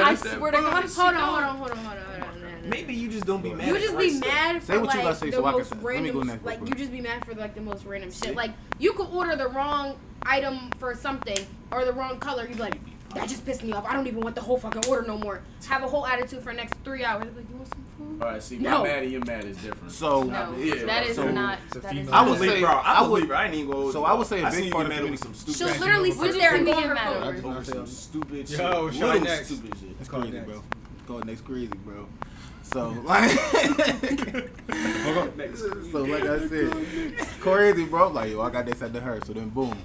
I swear to God, hold on, hold on, hold on, hold on. Maybe you just don't be mad. You just be mad for like the most random, like you just be mad for like the most random shit. Like you could order the wrong item for something or the wrong color. You like, that just pissed me off. I don't even want the whole fucking order no more. Have a whole attitude for the next three hours. Like you want some all right, see, no. my Maddie and your is different. So no, yeah, that is so, not. That is I would say, bro. I, would, bro. I ain't go. So I would say a I big part of it. Some stupid. She'll literally sit there and be mad to some stupid shit. Yo, show next. Stupid shit. It's crazy, bro. Go next crazy, bro. So like, so like I said, crazy, bro. Like, yo, I got this at the her. So then, boom.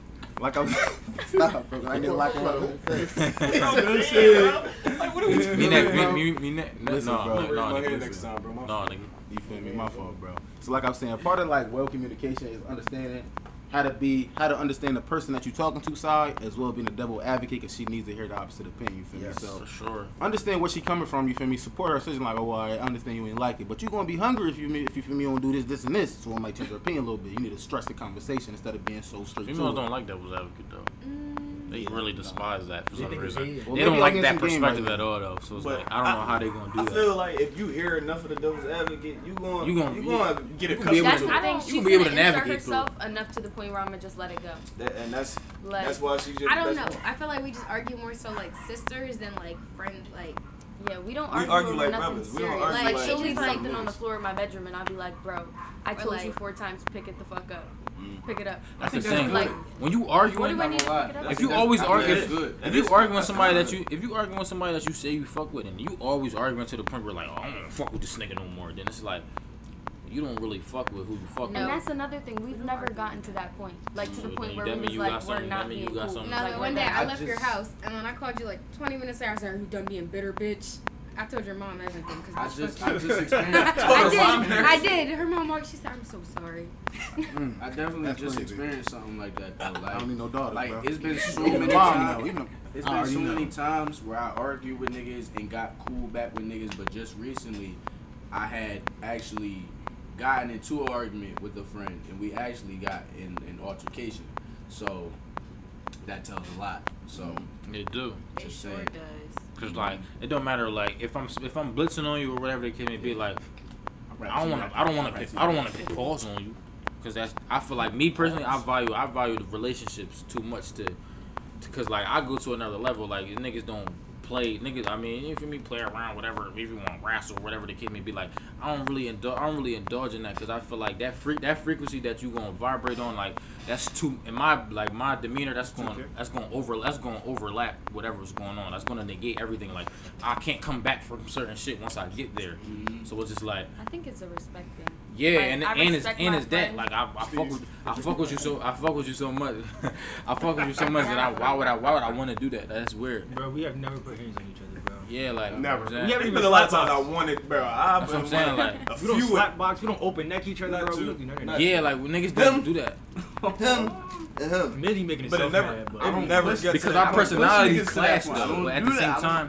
Like I'm stop, bro. I get locked up. Like what are we doing? Me next, me, me, me next. No, no, no, next time, bro. No, nigga. You feel me? My fault, bro. So like I'm saying, part of like well communication is understanding how to be how to understand the person that you're talking to side as well as being a double advocate because she needs to hear the opposite opinion. You feel yes, me? So for sure. Understand where she coming from. You feel me? Support her decision. Like, oh, well, I understand you ain't like it, but you're gonna be hungry if you if you feel me don't do this, this, and this. So I might change your opinion a little bit. You need to stress the conversation instead of being so straight. Females don't like devil's advocate though. Mm. They really despise that for some reason. Well, they don't like that perspective right at all, though. So it's but like I don't I, know how they're gonna do I that. I feel like if you hear enough of the devil's advocate, you going you going you going to get a couple. That's I think she's going to navigate herself through. enough to the point where I'm gonna just let it go. That, and that's like, that's why she just. I don't know. One. I feel like we just argue more so like sisters than like friends like yeah, we don't argue, we argue like nothing brothers. Serious. We don't argue like, like she'll leave something on the floor of my bedroom, and I'll be like, "Bro, I told like, you four times, pick it the fuck up." Mm. Pick it up. That's the thing. Like, when you argue, what do I need to pick it up? If you always argue, if, if you argue with somebody that you, if you argue with somebody that you say you fuck with, and you always arguing to the point where like, oh, I don't fuck with this nigga no more, then it's like, you don't really fuck with who you fuck no. with. And that's another thing. We've never gotten to that point. Like to the mm-hmm. point where we was like, we're not being cool. No, like, one day I, I left just... your house and then I called you like 20 minutes later. I said, "Are you done being bitter, bitch?" I told your mom everything because I just, I just explained. I, I did. I did. Her mom walked. She said, "I'm so sorry." Mm, I definitely just experienced something like that. Though. Like, I don't need no daughter. Like bro. it's been so many times. It's been so many times where I argued with niggas and got cool back with niggas, but just recently, I had actually gotten into an argument with a friend, and we actually got in an altercation. So that tells a lot. So it do. Just it sure does. Cause like it don't matter like if I'm if I'm blitzing on you or whatever the case may be like I don't want to I don't want to I don't want to pick false on you because that's I feel like me personally I value I value the relationships too much to because like I go to another level like niggas don't play, niggas. I mean, if you me play around, whatever, if you want wrestle, whatever the kid may be like, I don't really indulge. I don't really indulge in that because I feel like that freak, that frequency that you gonna vibrate on, like that's too. In my like my demeanor, that's going okay. that's going over that's going overlap whatever's going on. That's gonna negate everything. Like I can't come back from certain shit once I get there. Mm-hmm. So it's just like I think it's a respect thing. Yeah, like, and I and his and his dad. Like I, I fuck with I fuck with you so I fuck with you so much. I fuck with you so much that I why would I why would I want to do that? That's weird. Bro, we have never put hands on each other. Yeah, like never. You know haven't even been a lot of times I wanted, bro. I've been I'm saying, like a we don't slap box, we don't open neck each other, bro. Yeah, like when niggas don't do that. him. Him. Mitty making it never, mad, but I'm never get because our personalities clash though. at the same time,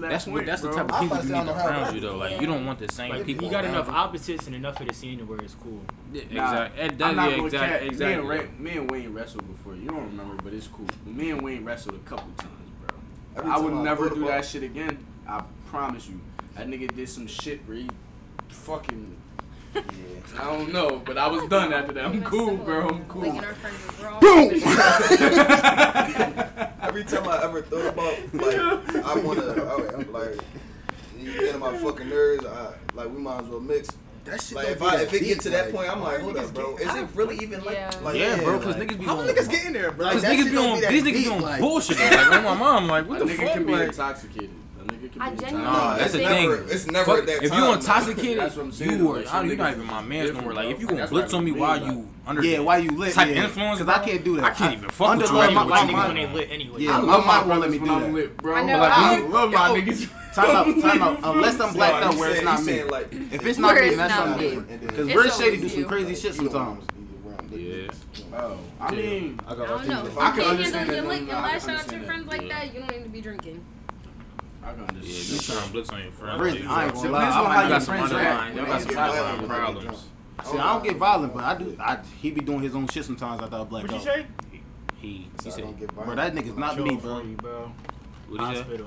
that's what that's the type of people you need around you though. Like you don't want the same people. You got enough opposites and enough of the scene where it's cool. Yeah, eh, exactly. That, yeah, exactly. Exactly. Me and Wayne wrestled before. You don't remember, but it's cool. Me and Wayne wrestled a couple times. I would never do that shit again. I promise you. That nigga did some shit where he fucking. Yeah. I don't know, but I was done after that. I'm cool, bro. I'm cool. Boom! Every time I ever thought about like I wanna, I, I'm like, you get on my fucking nerves. I, like we might as well mix that shit. Like, if, I, if it gets get to that like, point, I'm like, hold up, bro. Is it really even like, yeah, like, yeah bro? Because niggas be how niggas getting there, bro? Because niggas be on these niggas be on bullshit. Like, my mom, like, what the fuck? Can be intoxicated. I nah, that's the thing. It's never Fuck, that If you intoxicated, that's what I'm. You are, like, you're not even my man no more. Like if you gonna blitz on me while like. you under, yeah, why you lit, type yeah. influence, because I can't do that. I can't even fuck under, with you. I my, my, my, my niggas when they lit anyway. Yeah, my, my bro. I love my niggas. Time out, time out. Uh, Unless I'm blacked out where it's not me. If it's not me, that's not me. Because we're shady do some crazy shit sometimes. Yeah. Oh, I mean, I, got I don't know. If I can understand your lash out at your friends like that, you don't need to be drinking. I can understand. Yeah, you trying blitz on your friends. Really, I ain't gonna lie. I got some underlying. Y'all problems. See, I don't get violent, but I do. I, he be doing his own shit sometimes. I thought black. What you say? He. he, he said, "Bro, that nigga's not me, bro." What you say?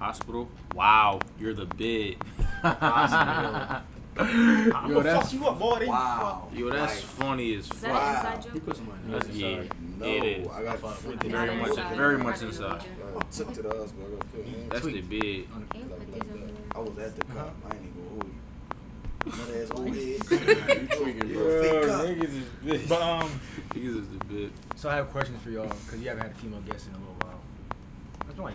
Hospital. Wow, you're the big. Hospital. I'm Yo, gonna fuck you up, boy. Wow. Yo, that's like, funny as fuck. Is that wow. inside joke? put some money. That's yeah. No, it is. I got fun. Very, much, very much inside. Took to the. That's the bid. Like, like that. I was at the cop. I ain't even hold you. Ass old head. you is. But um, niggas is the bit. So I have questions for y'all because you haven't had a female guest in a little while. That's like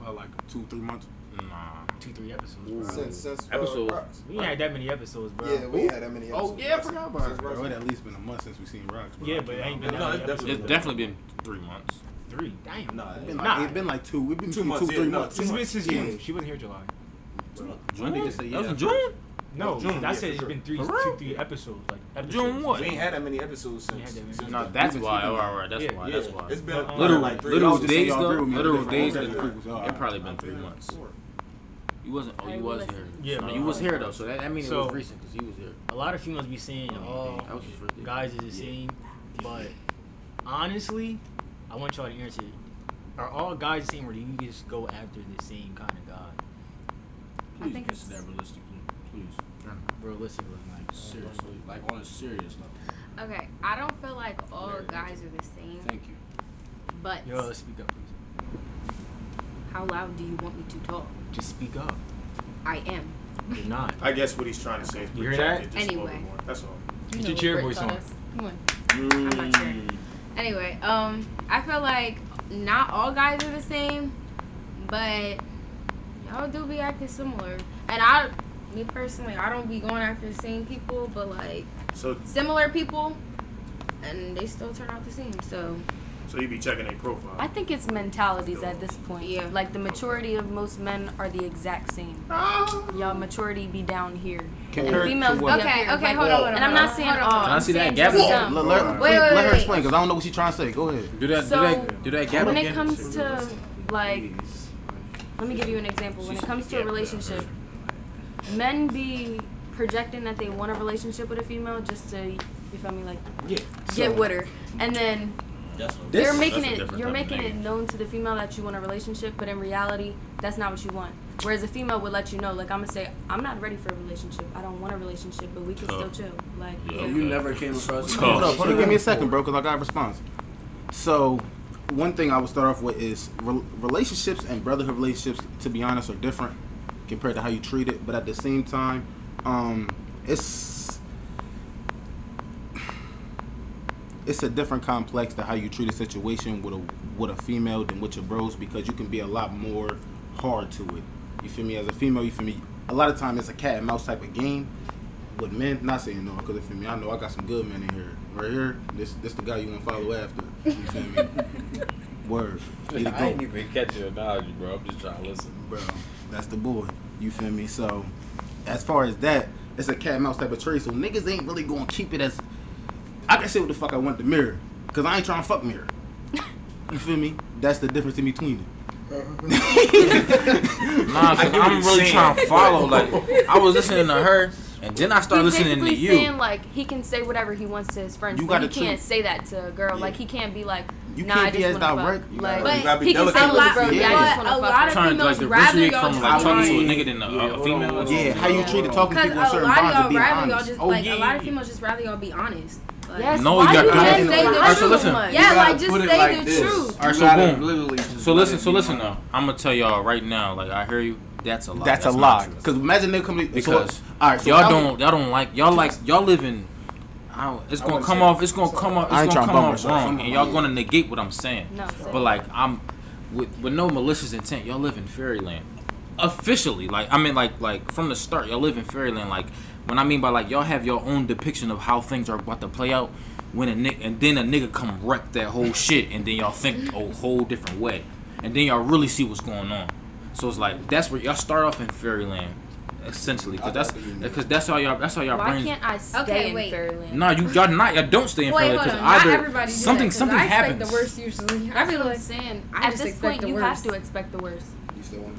about like two, three months. Nah, two, three episodes. Bro. Since since uh, episodes, Rocks. we had that many episodes, bro. Yeah, we had that many. Oh, episodes. Oh yeah, I forgot about it. Bro, it at least been a month since we seen Rocks. Bro. Yeah, but it ain't been. No, it's definitely, it's definitely been three months. Three, damn. Nah, it's been, nah. Like, it been like two. We've been two, two months, two, yeah, three no, months. It's been since June. She wasn't here July. June. I. That was in June. No, June, I yeah, said for it's sure. been three, For two, real? three episodes. Like episodes. June what? We ain't had that many episodes since. that many. since No, then. that's why. speaking Oh, right, right. That's Yeah, why. yeah, That's why. it's been But, uh, Little, like three. little Y'all just say days y'all though. with me on Little different days. ones. It, Different it probably been three months. You wasn't. Oh, you was here. Yeah, no, you was here though. So that, that means it was recent because he was here. A lot of females be saying, "Oh, That was his guys is the same," but honestly, I want y'all to answer: it. Are all guys the same, or do you just go after the same kind of guy? I Please think answer it's- that realistically, please. Realistically, Like seriously, like on a serious level. Okay, I don't feel like all guys are the same, Thank you. but yo, let's speak up, please. how loud do you want me to talk? Just speak up. I am. You're not. I guess what he's trying to say is You hear project that? it just a little Anyway. bit more. That's all. Get know your what chair Brit voice taught on. us. Come on. I'm not sure. Anyway, um, I feel like not all guys are the same, but y'all do be acting similar. And I, me personally, I don't be going after the same people, but like So, similar people, and they still turn out the same. So so you be checking their profile. I think it's mentalities at this point. Yeah. Like the maturity of most men are the exact same. Oh. Y'all maturity be down here. Compared and females to be Okay, here. okay, Like, hold on, hold on, And I'm not on, saying all. on. Can I I'm see that saying gap? just Let, some. let, let, Wait, wait, let her explain because I don't know what she's trying to say. Go ahead. Do that. So, do that. Do that gap when it comes to like let me give you an example when it comes to a relationship men be projecting that they want a relationship with a female just to you feel me like Yeah. get with her and then That's you're making that's it you're making it known to the female that you want a relationship but in reality that's not what you want whereas a female would let you know like i'm gonna say i'm not ready for a relationship i don't want a relationship but we can still chill like Yeah. So you never came across. Tough. Hold up, hold up. Give me a second, bro, because I got a response. So, one thing I would start off with is re- relationships and brotherhood relationships, to be honest, are different compared to how you treat it. But at the same time, um, it's it's a different complex to how you treat a situation with a with a female than with your bros because you can be a lot more hard to it. You feel me? As a female, you feel me? A lot of time it's a cat and mouse type of game with men, not saying no, because for me, I know I got some good men in here. Right here, this this the guy you want to follow after. You feel me? Word. He the I ain't goat, even catch your analogy, bro. I'm just trying to listen. bro. That's the boy. You feel me? So, as far as that, it's a cat and mouse type of trade. So niggas ain't really gonna keep it as. I can say what the fuck I want the mirror, cause I ain't trying to fuck mirror. You feel me? That's the difference in between it. Nah, I'm really saying. trying to follow. Like I was listening to her, and then I started listening to basically you. saying like he can say whatever he wants to his friends, You but he gotta can't say that to a girl. Like he can't be like, You nah, can't I be just as wanna direct. fuck. You Like gotta- you gotta be he can delicate say with bro, yeah, Yeah. But a lot of trying females like rather y'all from like talking to a nigga than a, a female. Yeah, how you treat the talking Because people in certain bonds y'all of being rather y'all honest. just Oh, like yeah, a lot of females just rather y'all be honest. Like, Yes, No, why you you gotta- gotta say the Alright, so truth? listen. Much? Yeah, like, just say the truth. Alright, so boom. So listen, so listen though. I'm gonna tell y'all right now. Like I hear you. That's a lie. That's, a not lie. Because imagine they come to because so, all right, so y'all don't y'all don't like y'all like y'all living. I it's gonna come off. It's gonna come off. I It's ain't gonna come off wrong, and y'all gonna negate what I'm saying. No, But like I'm with with no malicious intent. Y'all live in fairyland. Officially, like I mean, like like from the start, y'all live in fairyland. Like when I mean by like y'all have your own depiction of how things are about to play out. When a nigga and then a nigga come wreck that whole shit, and then y'all think a whole different way, and then y'all really see what's going on. So it's like that's where y'all start off in fairyland, essentially, because that's because that's how y'all that's how y'all Why brains. can't I stay Okay, in wait. fairyland? No, you y'all not y'all don't stay in Wait, fairyland hold because on. Not either everybody do something that, 'cause something I expect happens. the worst usually. I That's be what like, I'm saying. I At just this expect point, the you worst. have to expect the worst.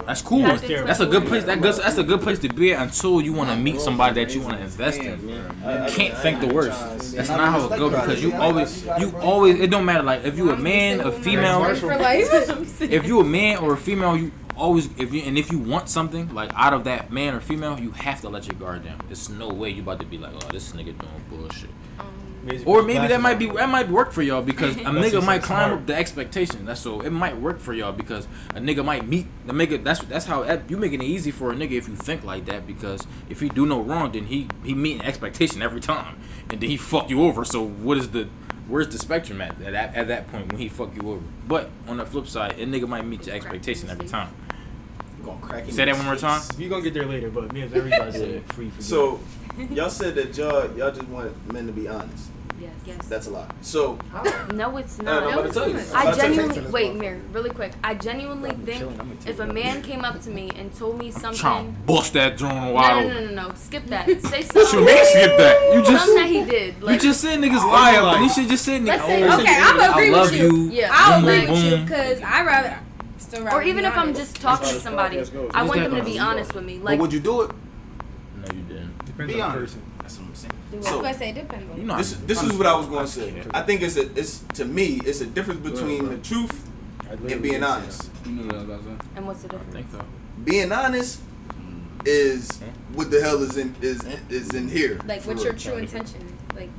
That's cool. You have. That's a good place. That the goes. worst. That's a good place to be at until you want to meet somebody that you want to invest in. You can't think the worst. That's not how it go because you always, you always. It don't matter. Like if you a man, a female, if you a man or a female, you always if you and if you want something like out of that man or female, you have to let your guard down. There's no way you about to be like, oh, this nigga doing bullshit. Or maybe that might be that might work for y'all because a nigga might climb up the expectation. That's so it might work for y'all because a nigga might meet the nigga. That's that's how you making it easy for a nigga if you think like that because if he do no wrong, then he he meet an expectation every time, and then he fuck you over. So what is the where's the spectrum at at that, at that point when he fuck you over? But on the flip side, a nigga might meet your expectation every time. Gonna crack in Say that one more face. time. We gonna get there later, but me and everybody said free for So, y'all said that y'all y'all just want men to be honest. Yes. Yes. That's a lie. So oh, No, it's not. I'm about to tell you. I'm I about to tell you. genuinely wait, Mir, really quick. I genuinely think chilling, I'm gonna if a man came up to me and told me something, to bust that joint no, wide no, open. no, no, no, skip that. Say something. What you mean skip that? You just something that he did. you just said niggas lie up and you should just say Let's niggas. say, oh, okay, I'm agree I love with you. you. Yeah. I'll agree with you because I rather still rather or even if I'm just talking to That's how the somebody. I want them to be honest with me. Like, would you do it? No, you didn't. Depends Be on the honest. person. that's what I'm saying. I So about to say it depends on. You know, this this is what I was going to say. I think it's a it's to me it's a difference between the truth and being honest. You know what I was about to say? and what's the I difference? think so. Being honest hmm. is what the hell is in is is in here. Like, for what's real. your true intention? Like,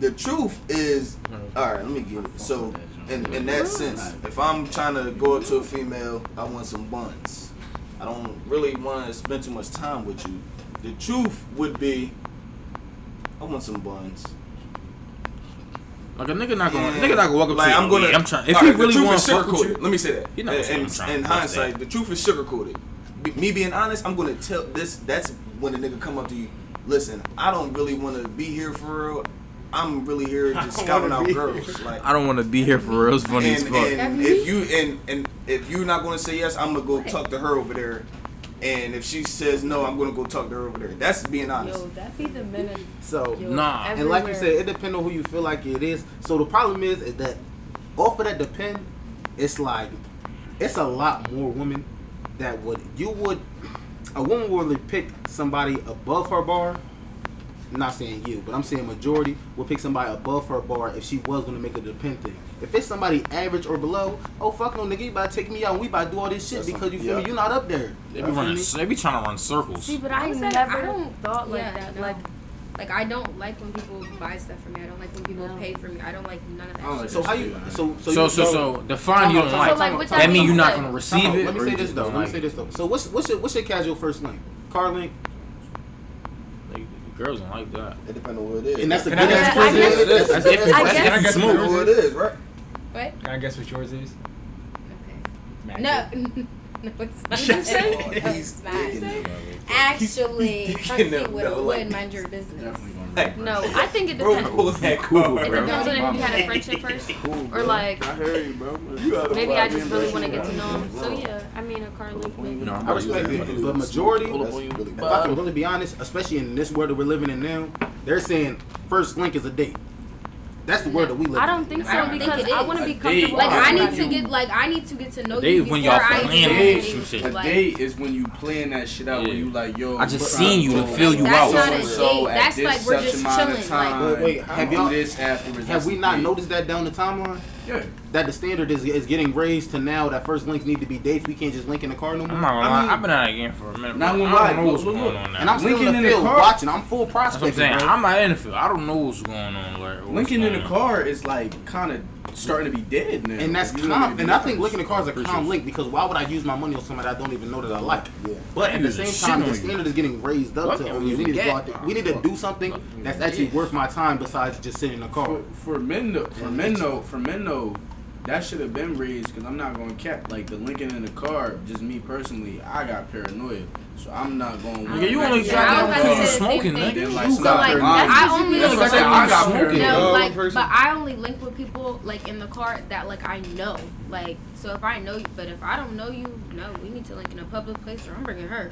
the truth is all right let me get it so in, in that sense if i'm trying to go up to a female i want some buns i don't really want to spend too much time with you the truth would be i want some buns Like a nigga not gonna, nigga not gonna walk up like, to you. I'm gonna. I'm trying. If all he really truth wants is to fuck with you, Let me say that. He not And- and- trying in hindsight, that. the truth is sugarcoated. Be- Me being honest, I'm gonna tell this. That's when a nigga come up to you. Listen, I don't really want to be here for real. I'm really here just scouting out girls. Like, I don't want to be here for real. It's funny as fuck. and if you and and if you're not gonna say yes, I'm gonna go talk to her over there. And if she says no, I'm gonna go talk to her over there. That's being honest. Yo, that be the minute. So Yo, Nah. And like you said, it depends on who you feel like it is. So the problem is, is that off of that depend, it's like it's a lot more women that would you would a woman would really pick somebody above her bar. I'm not saying you, but I'm saying majority would pick somebody above her bar if she was gonna make a depend thing. If it's somebody average or below, oh fuck no nigga, you about to take me out and we about to do all this shit That's because you feel yeah. me, you're not up there. They be running. They be trying to run circles. See, but I I said, never I don't- thought like yeah, that. no. Like, like I don't like when people buy stuff for me. I don't like when people No. pay for me. I don't like none of that. Like shit. So how you so so So you, so so define you don't So, like. like, that that mean you're not gonna receive out, it. Let me or say this though. don't Let me say this though. So what's what's your what's your casual first link? Car link, Like, girls don't like that. It depends on who it is. and that's a Can good I ass ask first you- I link. guess- That's- That's if I that's guess- if you Depends smoke. it is, right? What? Can I guess what yours is? Okay. No. no, it's not. Just say Oh, he's Not. thinking about it. Actually, He's Huxley thinking would would like- mind your business. Definitely no, I think it depends. pull that Cool, It depends on if you had a friendship first, or like I heard you, bro. maybe I just really want to get to know him. So yeah, I mean a car link. No, I respect it, but majority, if I can really be honest, especially in this world that we're living in now, they're saying first link is a date. That's the word that we live. I don't think I so don't think because it I want to be A comfortable. Like I need to get like I need to get to know They- you when before y'all I plan even it, date some you. shit. A date is when you plan that shit out. When you like, yo, I just seen you to fill you That's out. not a So date. at That's this like we're such just amount of chilling, like- time, wait, have have y'all- this afterwards. Have we not noticed that down the timeline? Yeah. That the standard is is getting raised to now that first links need to be dates. We can't just link in the car no more. I'm not gonna I lie. mean- I've been out again for a minute. Not bro. gonna I don't know what's look, look, going look. on now. and I'm still Linking in in the the field car- watching. I'm full That's what I'm prospecting. saying. bro. I'm not in the field. I don't know what's going on. Like, what's Linking in going the on. car is like kind of starting to be dead now. And that's You know calm. I And I think looking the car is a Appreciate calm link because why would I use my money on somebody I don't even know that I like? Yeah. But at the same time, the standard is getting raised up to we we need to go out there. We need to do something that's actually worth my time besides just sitting in a car. For, for men though, for men though, for men though, that should have been raised because I'm not going to cap like the linking in the car. Just me personally, I got paranoia, so I'm not going. Nigga, you only Yeah, I was got about to them say the smoking, same thing. nigga. Like, You some got like. I only That's what I said. I got paranoia. No, like, but I only link with people like in the car that like I know. Like, so if I know you, but if I don't know you, no, we need to link in a public place, or I'm bringing her.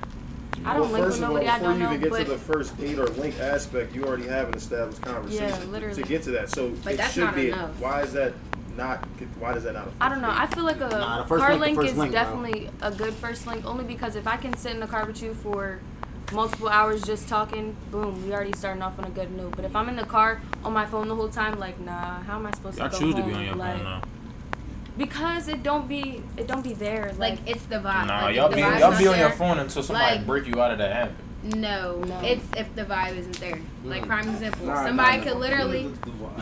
I don't link first with of all, nobody I before don't you know, even get to the first date or link aspect, you already have an established conversation literally. to get to that. So But it that's should not be. enough. Why is that not? Why does that not? I don't know. I feel like a Nah, car link, link, is link, bro. definitely a good first link, only because if I can sit in the car with you for multiple hours just talking, boom, we already starting off on a good note. But if I'm in the car on my phone the whole time, like, nah, how am I supposed I to go choose to be on your like, phone now. Because it don't be it don't be there. Like, Like, it's the vibe. Nah, like, y'all be y'all be on your phone until somebody like- break you out of that habit. No, No. it's if the vibe isn't there. Like mm. prime example, Nah, somebody nah, could literally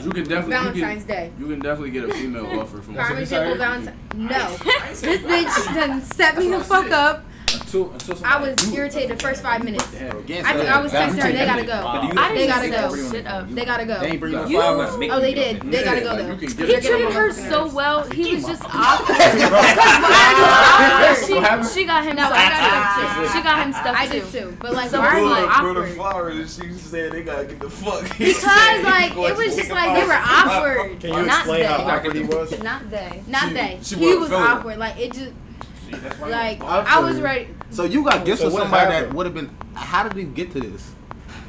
You can definitely Valentine's you Day. can, you can definitely get a female offer from Prime example, Valentine's. No, this bitch done set me the fuck up. Until, until I was irritated the first five minutes. I, think I was texting her. They gotta go. Wow. They gotta go. Shit up. They gotta go. They ain't bring you, oh, they did. They gotta go though. He treated her so well. He was just awkward. she, she got him stuff. Ah, ah, ah. She got him stuff. I did too. But like, so why like awkward? She said they gotta get the fuck. Because like it was just like they were awkward. Can you explain how awkward he was? Not they. Not they. He was awkward. Like it just like I, was ready. So you got gifts so somebody happened? that would have been. How did we get to this?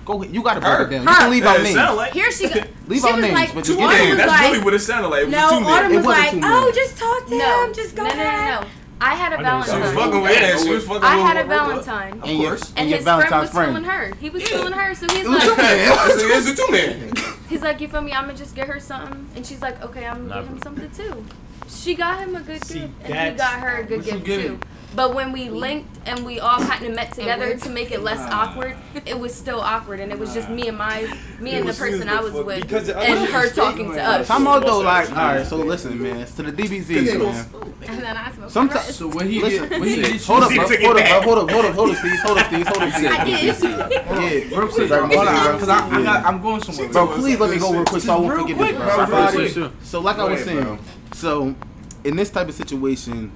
Go. You got to break it down. You can leave out names. Like, Here she go. leave she out names, like, but just get names. That's like, really what it sounded like. It no, was Autumn was like, oh, just talk to no. him. Just go. No, no, no, no. I had a I Valentine. She was fucking with yeah, she was fucking I had a Valentine. Of course. And, and his friend was fooling her. He was yeah. her, so he's like, it's the two man. He's like, you feel me? I'm gonna just get her something, and she's like, okay, I'm gonna give him something too. She got him a good See, gift, and he got her a good gift too. But when we linked and we all kind of met together to make it less uh, awkward, it was still awkward, and it was just me and my me and the person I was with, and her talking to us. I'm though like, all right, so listen, man, to the DBZ, man. Sometimes, so when he listen, when he did, hold up, hold up, hold up, hold up, hold up, hold Steez, hold up, Steez, hold up, Steez. I did. Yeah, real quick, because I'm going somewhere. Bro, please let me go real quick so I won't forget this. So like I was saying. So, in this type of situation,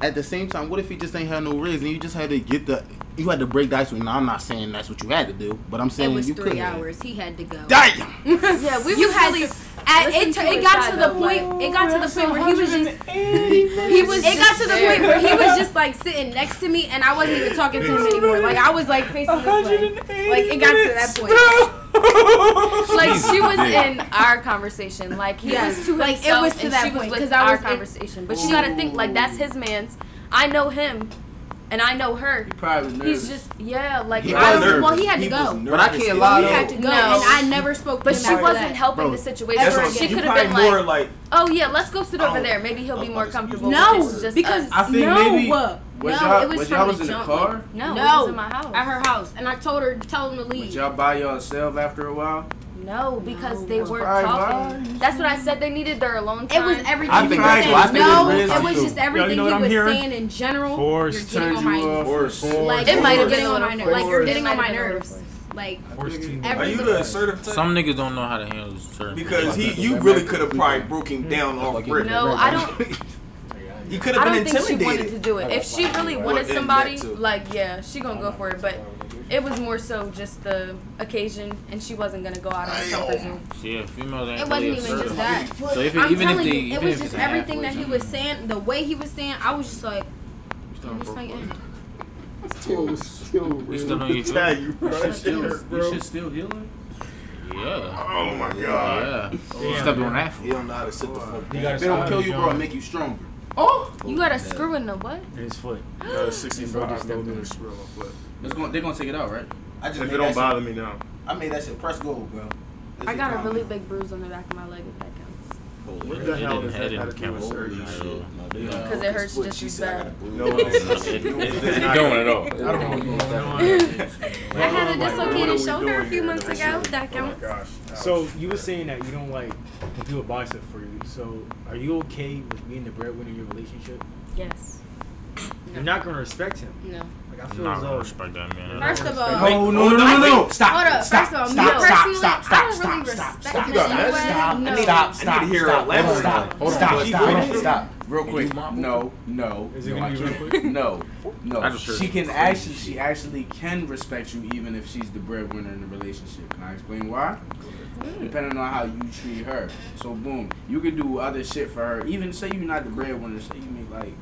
at the same time, what if he just ain't had no riz and you just had to get the you had to break dice ice with? Now I'm not saying that's what you had to do, but I'm saying it was you three could. hours. He had to go. Damn. yeah, we you had really to. At, it, to it got to the point. Like, it got to the point where he was just. He was. It got to the point where he was just like sitting next to me, and I wasn't even talking to him anymore. Like I was like facing the way. Like it got to that point like she was in our conversation. Like he yes. was to like it was to that she point because I was our conversation. But Ooh. you got to think like that's his man's. I know him and I know her. He probably nervous. He's just yeah, like he I, well, he had to he go. But I can't lie. He had to go, no. and I never spoke. But she wasn't that. helping Bro, the situation. Ever again. She could have been like, like, oh yeah, let's go sit over oh. there. Maybe he'll be more comfortable. No, because I think maybe. Was no, it was, was from was the in the car? No, no, it was in my house. At her house. And I told her, tell him to leave. Did y'all buy y'all self after a while? No, because no. they weren't talking. That's what I said. They needed their alone time. It was everything I he was saying. I no, it, was just everything Yo, you know he was saying in general. Force, you're getting on my force, like it might have been on my nerves. Like you're getting on my nerves. Like, are you the assertive type? Some niggas don't know how to handle assertive. Because he, you really could have probably broke him hmm, down off rip. No, I don't. You could have been intimidated. I don't think she wanted to do it. If she really wanted somebody, like, yeah, she gonna go for it. But it was more so just the occasion, and she wasn't gonna go out on her comfort oh. zone. Yeah, females ain't It wasn't really even just that. So if it, I'm even if telling they, you, it was just everything that he was saying, the way he was saying. I was just like, you still I'm just Yeah, you still, you should still heal yeah, Oh my god. yeah. You stop doing that for. You don't know how to sit the fuck down. They don't kill you, bro, make you stronger. Oh, oh you got a screw in the what? his foot. Uh, 65 millimeters screw on my foot going, they're gonna take it out, right? I just if it don't bother shit, me now. I made that shit press gold, bro. I got a really big bruise on the back of my leg. If that counts. What the hell is that? Because it hurts just as bad. No, it's going at all. I don't know. I had a dislocated shoulder a few months ago. That oh counts. So you were saying that you don't like do a bicep for you. So are you okay with being the breadwinner in your relationship? Yes. You're not gonna respect him. No. I feel nah, as though. Respect that man. First of all, oh, no, no, no, no, no, stop, Hold up. stop, First of all, stop, me stop, stop, stop, stop, stop, stop, stop, stop, stop, stop, stop, here stop, stop, stop, hold stop. stop, stop, stop. Real quick, no, no, is? No, no. She can actually, she actually can respect you even if she's the breadwinner in the relationship. Can I explain why? Depending on how you treat her. So boom, you can do other shit for her. Even say you're not the breadwinner, say you make like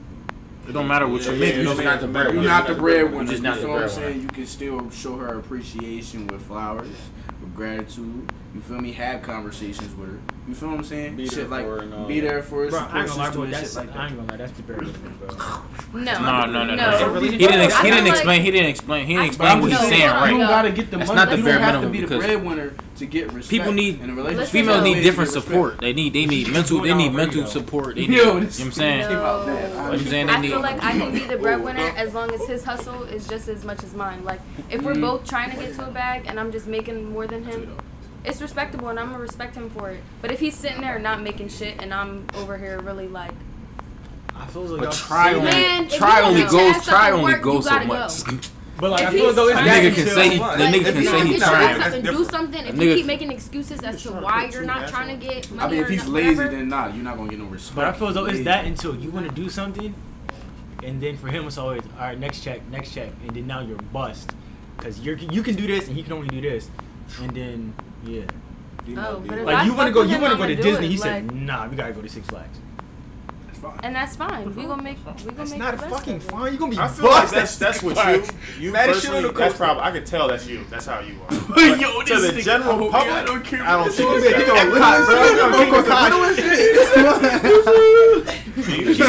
it don't matter what yeah, you make. You're, you're not the breadwinner. You're not the breadwinner. You're just not the breadwinner. You can still show her appreciation with flowers, with gratitude you feel me? Have conversations with her. You feel what I'm saying? Be shit like be there for her. Bro, I ain't gonna lie, bro. That's, like that. I ain't gonna lie. That's the barrier, bro. No, no, no, no. no. He didn't. Ex- he didn't explain. He didn't explain. He didn't explain what he's saying. Right. You gotta get the That's money. not the you bare minimum be because breadwinner to get respect. People need. In a females need different support. They need. They need mental. They need mental support. They need, you know what I'm saying? I'm saying I feel like I can be the breadwinner as long as his hustle is just as much as mine. Like if we're mm. both trying to get to a bag and I'm just making more than him it's respectable, and I'm gonna respect him for it. But if he's sitting there not making shit, and I'm over here really like. I feel like but try only, man, try only goes, try only goes so much. Go. But like, if I feel though it's nigga can say he, like, the nigga can say he's trying. Something, do something. If you keep making excuses as to why you're not trying to get money. I mean, if he's lazy, then nah, you're not gonna get no respect. But I feel though it's that until you want to do something, and then for him it's always all right, next check, next check, and then now you're bust because you're you can do this and he can only do this, and then yeah. Oh, but like you want to go, you want to go to Disney. It, he like, said, "Nah, we gotta go to Six Flags." That's fine. And that's fine. We gonna make. We gonna that's make. Not fucking fine. You gonna be. I feel like that's that's what you. You personally. That's probably. I can tell that's you. That's how you are. But Yo, to the general oh, public, I don't care. I don't think it's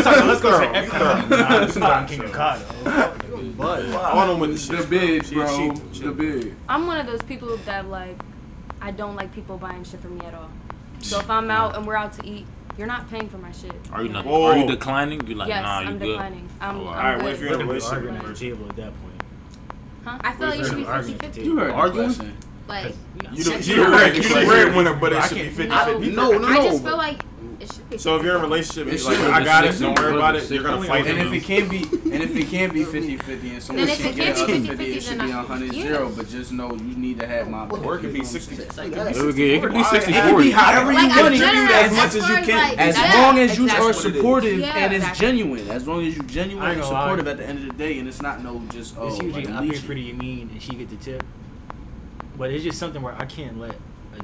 that. Let's go to Epcot. Nah, this is not King of Cod. But on them with the bitch, bro. The bitch. I'm one of those people that like I don't like people buying shit from me at all. So if I'm out and we're out to eat, you're not paying for my shit. Are you not? Whoa. Are you declining? You like? Yes, nah, you I'm good. declining. I'm, oh, wow. I'm all right, good. what if you're arguing a with the table at that point? Huh? I feel like you should be 50 50. You heard arguing? Like, you don't, you're, you're, you're, you're, you're, you're, you're, no. It should be. So if you're in a relationship, and like, I got it, don't worry about it. You're gonna fight And if it can't be, and if it can't be 50-50 and someone should get can't 50-50, it should be 100-0, But just know you need to have my back. Or it could be 60. It could be sixty. It could be However you want it, as much as you can. As long as you are supportive and it's genuine, as long as you're genuine and supportive at the end of the day, and it's not no just oh. It's usually I'm here leech- pretty mean and she get the tip. But it's just something where I can't let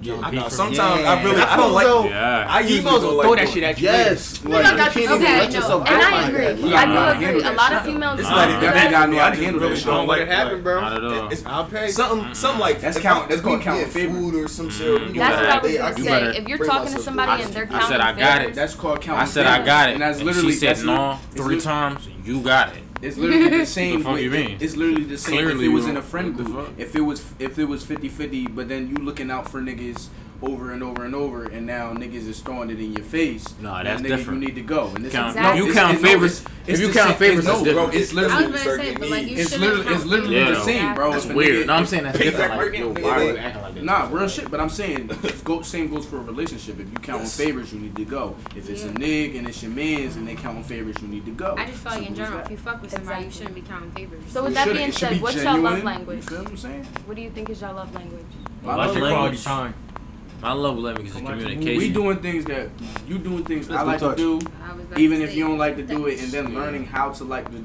yeah, I know. Sometimes yeah. I really I, I don't like. Yeah. I use go throw like, that shit at you. Yes, like, you can't okay, let no. yourself and I agree. Yeah, I do agree. A lot of females. It's not even that guy knew. I just really don't like it happened, bro. Not at all. I'll pay something. Something like that's count. That's gonna count food or some shit. Mm-hmm. That's what I was gonna say. If you're talking to somebody and they're counting, I said I got it. That's called counting. I said I got it. And that's literally she said no three times. You got it. It's literally the same. the fuck you mean? It's literally the same. Clearly if it was in a friend group, if it was if it was 50-50, but then you looking out for niggas over and over and over, and now niggas is throwing it in your face. Nah, that's nigga, different. You need to go. And this count, exactly. no, you count it's, favorites. It's, it's if you count favorites, no, bro, it's literally. the same. like it's literally, it's literally yeah, the same, bro. That's it's weird. No, I'm saying that's different. Like, yo, why are you acting like? Nah, real shit. But I'm saying, go, same goes for a relationship. If you count on favors, you need to go. If it's a nigga and it's your man's and they count on you need to go. I just feel like in general, if you fuck with somebody, you shouldn't be counting favors. So with that being said, what's your love language? What do you think is your love language? My love language. Quality time. My love language is communication. We doing things that you doing things that I like touch. to do, even to if you don't like to do it, and then learning how to like the,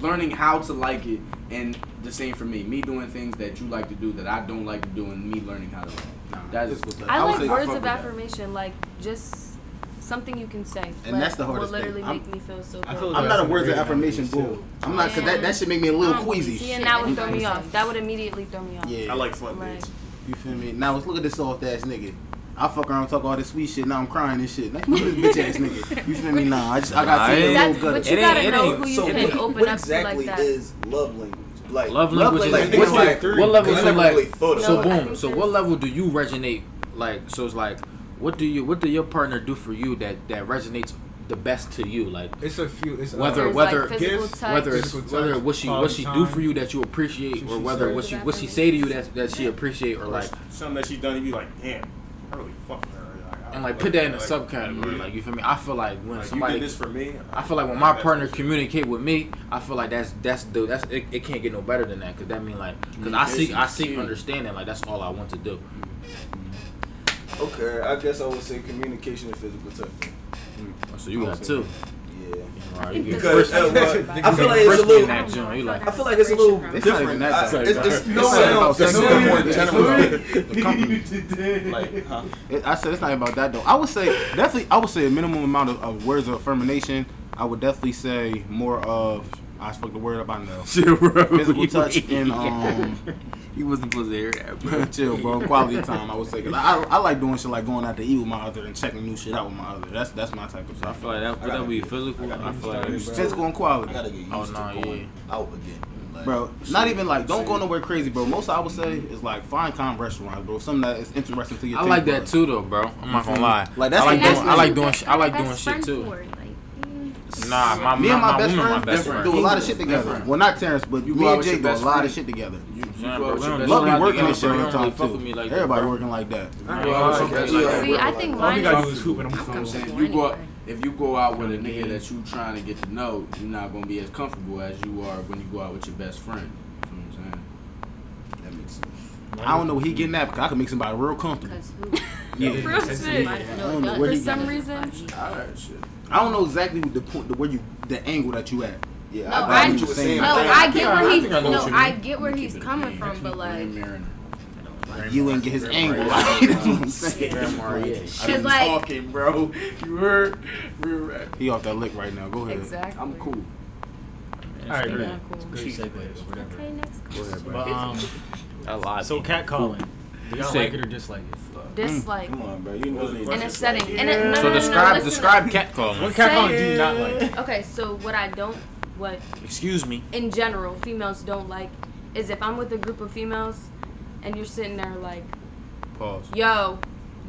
learning how to like it, and the same for me. Me doing things that you like to do that I don't like to do, and me learning how to. Like that is what I, I like words I of affirmation, that. like just something you can say. And that's the hardest will literally thing. make I'm, me feel so good. Feel I'm not a words of affirmation bull. I'm not, because that, that should make me a little oh, queasy. See, and that would throw me off. That would immediately throw me off. Yeah. I like fun like, you feel me? Now let's look at this soft ass nigga. I fuck around, talk all this sweet shit. Now I'm crying and shit. Like, look at this bitch ass nigga. You feel me? Nah, I just I got to little good. But you gotta know who you so can what, open what up exactly to like that. is love language? Like love language, love language is, like, like, three, what level? So, like, really so boom. So what level do you resonate? Like so, it's like what do you what do your partner do for you that that resonates the best to you. Like it's a few. It's uh, whether whether like gifts, touch, whether it's, whether what she what she time. do for you that you appreciate, she, or whether what she what she say to you that that she appreciate, or, like something that she done to you, like damn, I really fucked her. And like put that in a subcategory, yeah. like you feel me. I feel like when like, somebody this for me, I feel like when my partner communicate with me, I feel like that's that's the that's it, it can't get no better than that because that mean like because I seek I seek understanding like that's all I want to do. Okay, I guess I would say communication and physical touch. Oh, so you got two. Right, because uh, well, I feel like it's a little. Like, I feel like it's a little it's different. Not even that type. It's, it's, it's no one It's no more general. Like, huh? It, I said it's not about that though. I would say definitely. I would say a minimum amount of, of words of affirmation. I would definitely say more of I spoke the word up. I know. Shit, bro. Physical touch and um. He wasn't supposed to hear that, bro. Chill, bro. Quality time, I would say. I, I, like doing shit like going out to eat with my other and checking new shit out with my other. That's that's my type of stuff. I feel like that, that would be physical. I, I feel like physical and quality. I gotta get oh, used oh, to going yeah. out again. Like, bro, not even like don't go nowhere crazy, bro. Most I would say is like find calm restaurants, bro. Something that is interesting to your. I like that bro. too, though, bro. I'm not gonna lie. Like that's I like doing, I like doing, I like doing shit too for it, like, Nah, my Me my, and my, my best woman, friend my best different. do a lot of shit together. Different. Well, not Terrence, but You me and with Jay do a lot friend. of shit together. You, you Nah, go bro, with we your don't best do Love a be working together, this shit bro. real You don't time really too. me like Everybody bro. working like that. You go out with your best Yeah. See, I think All mine we gotta is do is hoop and I'm I'm saying you go out, if you go out with a nigga that you trying to get to know, you're not gonna be as comfortable as you are when you go out with your best friend. You know what I'm saying? That makes sense. I don't know what he getting at because I can make somebody real comfortable. Cause who? Yeah. Real shit. I don't know where For he some reason, Alright, shit. I don't know exactly the point, the where you, the angle that you at. Yeah, No, I, I- got what you were saying. No, I think- I get where he's. think I No, I get where he's coming from, but like, Grand Mariner. You ain't get his angle. Like, that's what I'm saying. cause like, talking, bro. You heard? Real rap. He off that lick right now. Go ahead. exactly. I'm cool. All right, Yeah, man. cool. Great segue whatever. okay, next. Go ahead, bro. But um, I lied. so cat calling. Do y'all say- like it or dislike it? Mm. Dislike Come on, bro. You know they in a setting. like- In a, no, no, So no, no, describe listen. describe catcalling. What cat Say- do you not like? Okay, so what I don't, what Excuse me. in general females don't like is if I'm with a group of females and you're sitting there like, Pause. yo,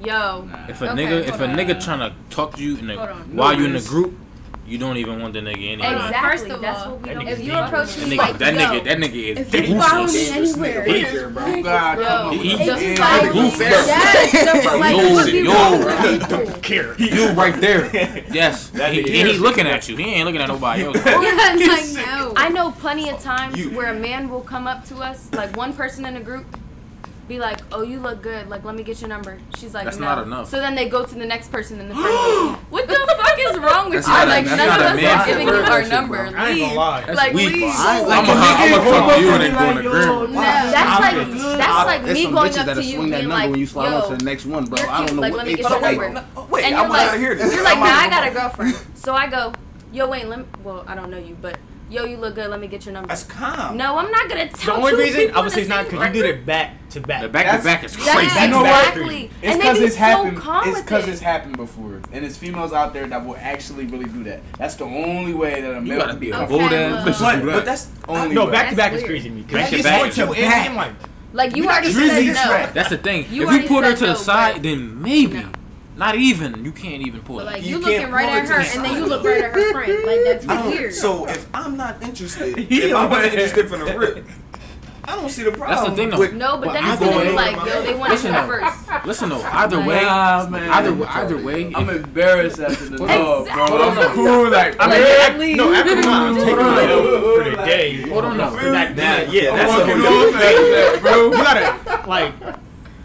yo, If a Okay, nigga if hold a nigga trying to talk to you in Hold a, while you in the group, you don't even want the nigga anyway. Exactly. first of That's all, what we don't. If you approach That me like, that nigga, that nigga is if you follow me ruthless. anywhere, Behavior, bro. God, Yo, come on. He- if he- you follow me, ruthless. yes, so, like, Yo, it would be yo, wrong. he care. You right there. Yes. That He, nigga and he looking at you. He ain't looking at nobody else. Yeah, I'm like, no. I know plenty of times where a man will come up to us, like one person in a group, be like, "Oh, you look good. Like, let me get your number." She's like, That's "No." not enough. So then they go to the next person in the friend. What the fuck is wrong with That's you? not a- like, that's none of us are giving preferred you our number. bro. I ain't gonna lie. That's Like, weak. leave. I'm Like, gonna I'm gonna come you and then go in the No, grim. that's like that's like me going up that'll to you swing that being number like, when you slide on to "Yo, the next one, bro. I don't know Like, what let me they get your wait, number. Wait, and I'm you're about like, to hear this. you're like, I'm nah, I got a girlfriend. So I go, yo, wait, let me, well, I don't know you, but yo, you look good. Let me get your number. That's calm. No, I'm not gonna tell. You. The only reason people I would the say it's not because you did it back to back. The back to back is That's crazy. You know what? exactly. It's and because it's so happened. calm It's because it. it's happened before, and it's females out there that will actually really do that. That's the only way that a You male gotta can be be a Okay, bold ass well- bitch to But, do but that's only No, way. back to back is crazy to me. Back to It's back. going to Back. and I'm like, Like you already Drizzy said no. That's the thing. If already you put her to the side, then maybe. No. Not even. You can't even pull But it. like You you, can't looking right at her, and then you look right at her friend. Like that's weird. So if I'm not interested, if I'm not interested from the rip, I don't see the problem. That's the thing, though. with- No, but Well, then I it's gonna be like, yo, they want to Listen go first. Listen though, either way, Nah, man. either either way, I'm embarrassed after the dog, bro. Hold on, I'm cool, like, I mean, man, act- no, after mine, I'm taking Hold on, my though. L for the day. Hold on, though. For that, that, yeah, that's a walking whole off different after that, bro. You gotta like,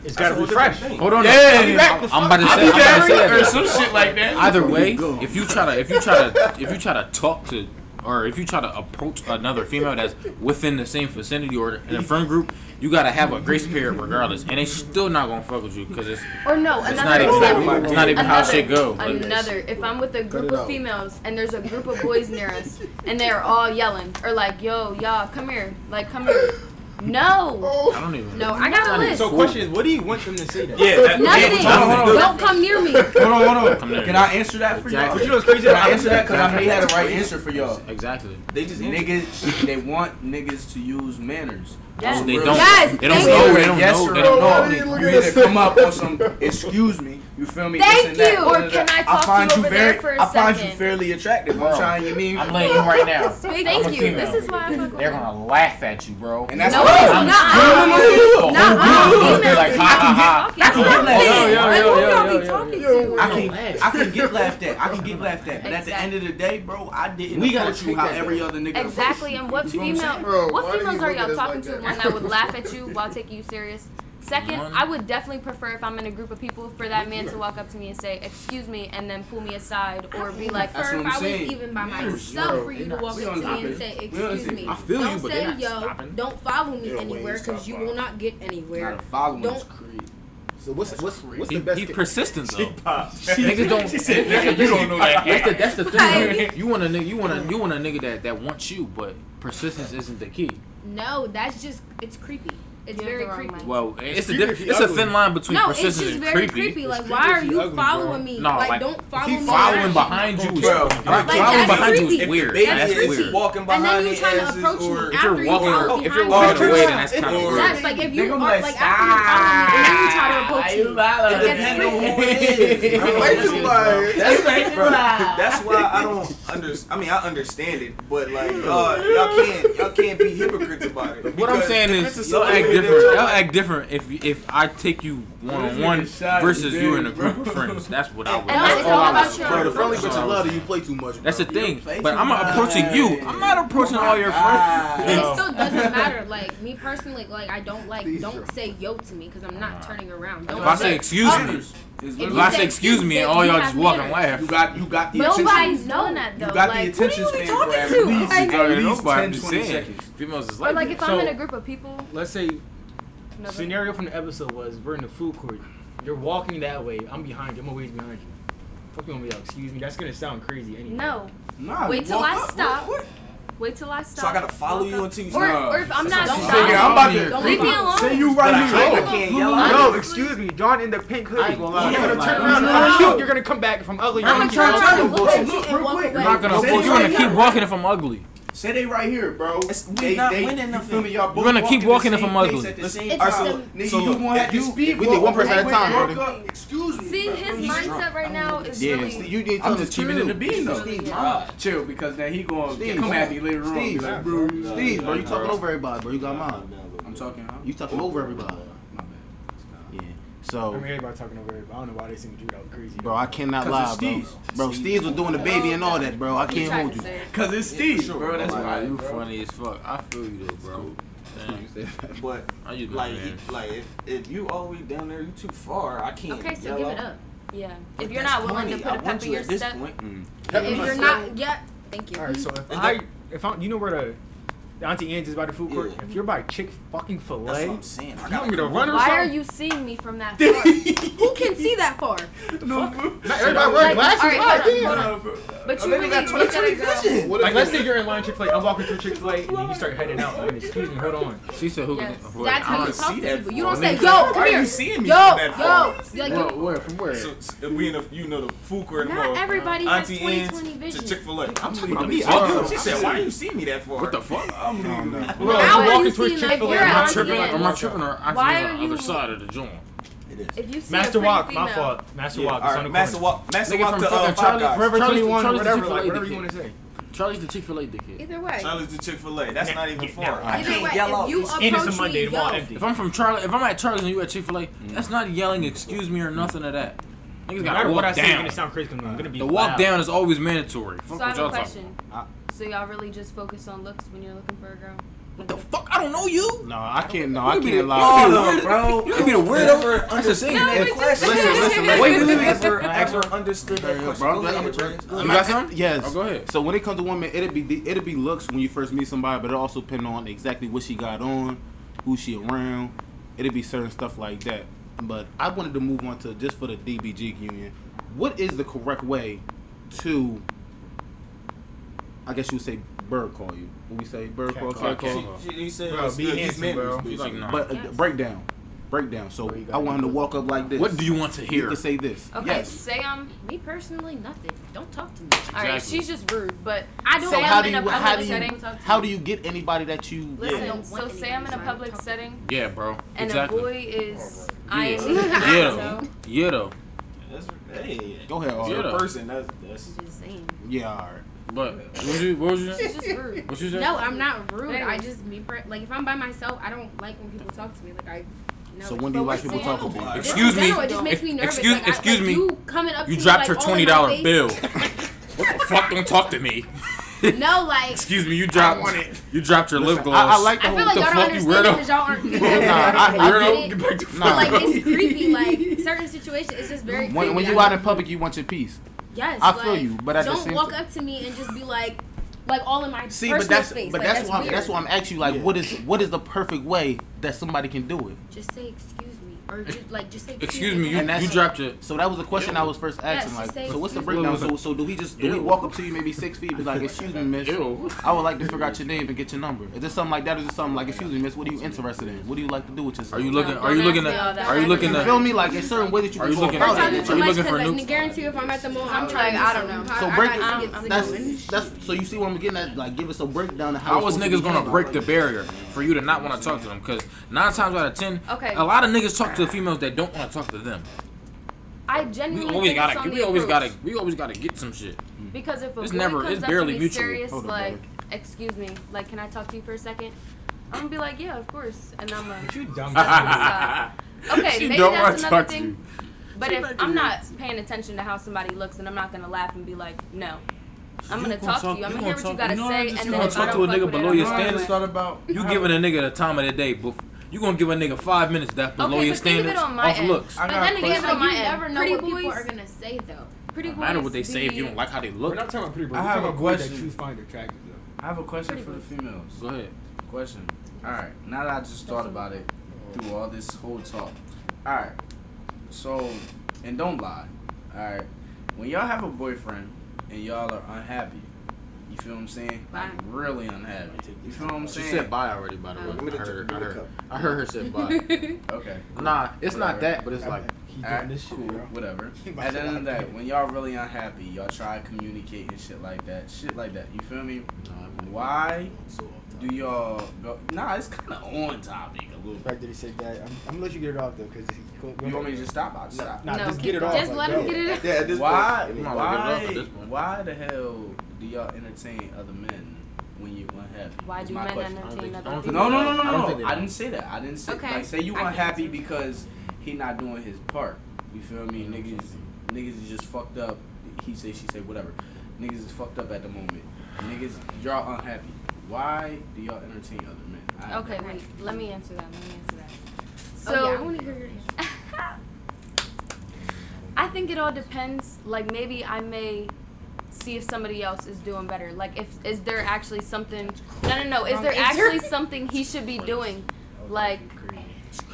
it's gotta That's a whole refresh. different thing. hold on. Yeah. I'm about to I'll say, I'm about to say or some shit like that. Either way, if you try to, if you try to, if you try to talk to, or if you try to approach another female that's within the same vicinity or in a friend group, you gotta have a grace period regardless, and they still not gonna fuck with you because it's Or no, it's another not even example. it's not even how Another- shit go. Like, Another, if I'm with a group of females and there's a group of boys near us and they're all yelling or like, yo, y'all, come here, like, come here. No, oh. I don't even. No, I got a list. So, question is, what do you want them to say? That? Yeah, that, nothing. hold on, hold on. Don't come near me. Hold on, hold on. Come there. Can I answer that for y'all? But you know what's crazy? Can I answer that? Because I may have the right answer for y'all. Exactly. they just Niggas, they want niggas to use manners. Yes. They don't. Yes, They don't know. They don't yes know. They don't no. know. You either come up on some, excuse me, you feel me? Thank this and that, you. Or da, da. can I talk to find you over there very, for a I find you fairly attractive. I'm Bro, trying, you mean? I'm letting you right now. I'm Thank you. female. This is why I fuck with They're them. gonna laugh at you, bro. And that's No, why it's I'm- not. Oh, Not all They're females. like, ha ha ha. That's what I'm Yo, saying. yo, Like, yo, who yo, y'all yo, be yo, talking yo. to? I can I can get laughed at. I can get laughed at. But at the end of the day, bro, I didn't We gotta approach you take how that every back. other nigga Exactly, approached and you. what You know I'm female, saying? Bro, what why do you females are look at y'all us talking like to? that? One that would laugh at you while taking you serious. Second, One. I would definitely prefer if I'm in a group of people for that man to walk up to me and say, "Excuse me," and then pull me aside or be like, That's what if I'm I was even by Manners, myself bro. for you They to not- walk we up don't to me stop and it. say, We don't "Excuse see- me." I feel don't you, but say, they not "Yo, stopping. don't follow me Yeah, we anywhere," ain't because you stop will not get anywhere. Not following Don't- is crazy. So what's what's what's He, the best? he ca- persistent though. Niggas don't. She said, niggas, "Nigga, you don't know that." That's the that's the thing. Right. You want a nigga. You want a you want a nigga that that wants you, but persistence isn't the key. No, that's just it's creepy. It's very creepy. Mindset. Well, it's, a diff- it's ugly. a thin line between no, persistence it's just very and creepy. creepy. Like, it's why are you ugly, following me? No, like, like, don't follow me. Following behind you, bro. Like, following behind you is weird. That's weird. Walking behind and then you trying to approach me after you follow behind If you're walking away, then that's kind of weird. Yes, like if you like after you follow me, then you try to ah, approach me. That's like that's why I don't understand. I mean, I understand it, but like y'all can't y'all can't be hypocrites about it. What I'm saying is different. That'll act different if if I take you one on one versus you in a group of friends. That's what I would. That's all I was. Bro, the friendly bitch love you play too much. That's the thing. But I'm not approaching you. I'm not approaching all your friends. It still doesn't matter. Like me personally, like I don't like don't say yo to me because I'm not turning around. Don't if I say excuse me. Oh, if, if I say excuse me and all y'all just walk and laugh, you got you got the Nobody's attention. Nobody's doing that though. You got like, the attention span for at to? least, like, at least nobody, I'm just saying. Females is like, or like if I'm in a group of people. Let's say another. scenario from the episode was we're in the food court. You're walking that way. I'm behind you. I'm always behind you. Fuck you, gonna be like, excuse me. That's gonna sound crazy. Anyway. No. Nah, Wait till I stop. Wait till I stop. So I gotta follow you until you stop. Or, or if I'm not stopping, I'm about don't leave me alone. Say you right here. I. No, excuse me. John in the pink hoodie. You're gonna turn around. No. You're gonna come back if I'm ugly. I'm gonna turn around. Look, real quick. You're not gonna. You're gonna keep walking if I'm ugly. Say they right here, bro. It's, we they, not they, winning nothing. You feel? Y'all We're gonna keep walking if I'm ugly. It's the, right, so, so you gonna speed. We need one person at a time, bro. Excuse me. See, his mindset right now is yeah. Really, you did I'm just keeping it to being though. Chill, because now he gonna come at me later on. Steve, bro, you talking over everybody, bro. You got mine. I'm talking. You talking over everybody. So I mean, everybody talking over. I don't know why they seem to do that crazy. Bro, I cannot lie, bro. Bro, Steez was doing the baby and all that, bro. I can't hold you. Cause it's Steve, sure, bro. That's like, why you funny as fuck. I feel you though, bro. But like, he, like if, if you always down there, you too far. I can't. Okay, so give up. it up. Yeah. If you're not willing funny. to put a pep in your step. Mm. If you're not, yeah. Thank you. All right. So if I, if I, you know where to Auntie Anne's is by the food court. Yeah. If you're by Chick fucking Filet, that's what I'm saying. You gotta run or Why are you seeing me from that far? Who can see that far? No, everybody wearing glasses. All right, hold on, hold on. But you really got 20 vision. Like, let's say you're in line Chick-fil-A. I'm walking through Chick-fil-A and you start heading out. Like, Excuse me, hold on. She said, "Who can avoid?" Talk to people. You don't say, "Yo, come here." Why are you seeing me yo, from that far? Yo, yo. Where? From where? So, we in a, you know the food court. Not everybody has 20/20 vision. To Chick-fil-A, I'm talking about me. She said, "Why are you seeing me that far?" What the fuck? Dumb nigga. Look, I'm walking to a Chick Fil A. Am I tripping? Am I tripping or I can on the other side of the joint? It is. If you see Master Walk, my fault. Master Walk. All right, Master Walk. Master Walk to uh, Charlie, Forever 21, whatever, like, whatever you want to say. Charlie's the Chick Fil A dickhead. Either way. Charlie's the Chick Fil A. That's yeah, not even yeah, far. I Either way, yell if you approach it's a Monday, me, yo, empty. if I'm from Charlie, if I'm at Charlie's and you at Chick Fil A, mm. that's not yelling "excuse me" or nothing of that. Niggas no matter what I down. say, it's gonna sound crazy. The walk down is always mandatory. So I have a question. So y'all really just focus on looks when you're looking for a girl? What the fuck? I don't know you. No, I can't. No, I can't lie. Bro. You could be the weirdo for understanding no, that question. Listen, listen, listen. Wait, listen. Ever, ever understood that question? Bro. You got something? Yes. Oh, go ahead. So when it comes to women, it'll be it'll be looks when you first meet somebody, but it also depend on exactly what she got on, who she around. It'll be certain stuff like that. But I wanted to move on to just for the DBG union. What is the correct way to I guess you say bird call you. When we say bird call, cat call. call. She, she, he said, bro, be handsome, bro. Like, nah. But uh, breakdown. Breakdown. So I want him to walk up like this. What do you want to hear? You to say this. Okay, yes. say um me personally nothing. Don't talk to me. Exactly. All right, she's just rude, but I don't. So say how do you, in a how do you, setting. How do you get anybody that you listen? Yeah. So say I'm in a public setting. Yeah, bro. And exactly. a boy is yeah. I am. Yeah, yeah though. Yeah though. Hey, go ahead. You're a person. That's that's. Yeah, all right. But what you what you just rude. What you say? No, I'm not rude. I just me like if I'm by myself, I don't like when people talk to me. Like I. No, so when do you like people talk to me? Excuse me. It just makes me nervous. Excuse, like, I, excuse like, me. You coming up? You to dropped me, like, twenty dollar bill. what the fuck? Don't talk to me. No, like. Excuse me. You dropped. You dropped your Listen, lip gloss. I, I like the I feel like y'all don't understand because y'all aren't. nah, I, I get it. But like it's creepy. Like certain situations, it's just very. When, when you out in public, you want your peace. Yes, I like, feel you, but at don't the same walk time, up to me and just be like, like all in my see, but that's space. but like, that's, that's why I'm, that's why I'm asking you like, yeah. what is what is the perfect way that somebody can do it? Just say excuse or just, like just say. Excuse me, you, you dropped your. So that was the question Ew. I was first asking. Like, so what's the breakdown? So so do we just do Ew. walk up to you maybe six feet? Be like, excuse me, miss. Ew. I would like to figure out your name and get your number. Is this something like that? Is it something like, excuse me, miss? What are you interested in? What do you like to do with yourself? Are you looking? Are you looking at? Are you looking at? Feel me? Like a certain way that you. Are you looking? Are you looking for a? Guarantee if I'm at the mall, I'm trying. I don't know. So break. That's that's. So you see what I'm getting at? Like, give us a breakdown of how. How is niggas gonna break the barrier for you to not want to talk to them? Because nine times out of ten, okay, a lot of niggas talk to the females that don't want to talk to them. I genuinely we always gotta we always gotta we always gotta get some shit. Because if a it's boy never, comes it's up barely to me mutual. serious, like, excuse me, like, can I talk to you for a second? I'm gonna be like, yeah, of course, and I'm gonna. You dumb. okay, she maybe that's another thing. But she if I'm not paying attention to how somebody looks, and I'm not gonna laugh and be like, no. I'm gonna, gonna talk, talk, to you. I'm gonna hear what you gotta you know, say, and then if I don't talk to a nigga below your standards, thought about you giving a nigga the time of the day you gonna give a nigga five minutes that's below okay, your standards of end. looks. But then again, like, you never know Pretty what boys, people are gonna say though. Pretty boys. No matter what they say, if you don't like how they look. We're not talking about pretty boys. I have a question. That you find attractive though. I have a question pretty for boys. the females. Go ahead. Question. All right. Now that I just thought about it through all this whole talk. All right. So, and don't lie. All right. When y'all have a boyfriend and y'all are unhappy, you feel what I'm saying? Bye. I'm really unhappy. You feel what I'm saying? She said bye already, by the oh. way. I heard, I, heard, I heard her said bye. okay. Nah, it's whatever. not that, but it's okay. like. Right, this cool, bro. whatever. At the end of that, when y'all really unhappy, y'all try communicating shit like that, shit like that. You feel me? Nah, Why so do y'all go? Nah, it's kind of on topic a little. The fact that he said that, I'm, I'm gonna let you get it off though, cause you want me to just stop? I'll stop. Nah, no, just get it off. Just like, let him get it. Yeah, at this Why? Point, why? Why the hell? do y'all entertain other men when you unhappy? Why do men question. entertain other people? No, no, no, no, no. I, I didn't say that. I didn't say okay. like say you unhappy because he not doing his part. You feel me? Niggas, niggas is just fucked up. He say, she say, whatever. Niggas is fucked up at the moment. Niggas, y'all unhappy. Why do y'all entertain other men? I okay, wait. Let me answer that. Let me answer that. Oh, so oh, yeah, I want to hear your answer. I think it all depends. Like maybe I may see if somebody else is doing better. Like, if is there actually something? No, no, no. Is there actually something he should be doing? Like,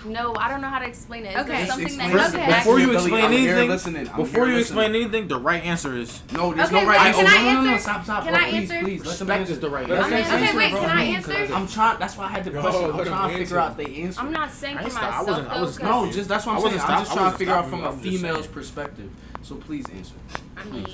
no, I don't know how to explain it. Is okay, something that okay. before you explain anything, before you explain anything, the right answer is no. There's okay, no right answer. Can I answer? No, no, no, stop, stop. Can bro, I answer? Please, let them answer the right answer. Okay, okay wait. Can I answer? I'm trying. That's why I had to question. I'm trying to figure out the answer. I'm not saying for myself. Though, I was no, just that's what I'm saying. I'm just trying to figure out from a female's perspective. So please answer. I mean,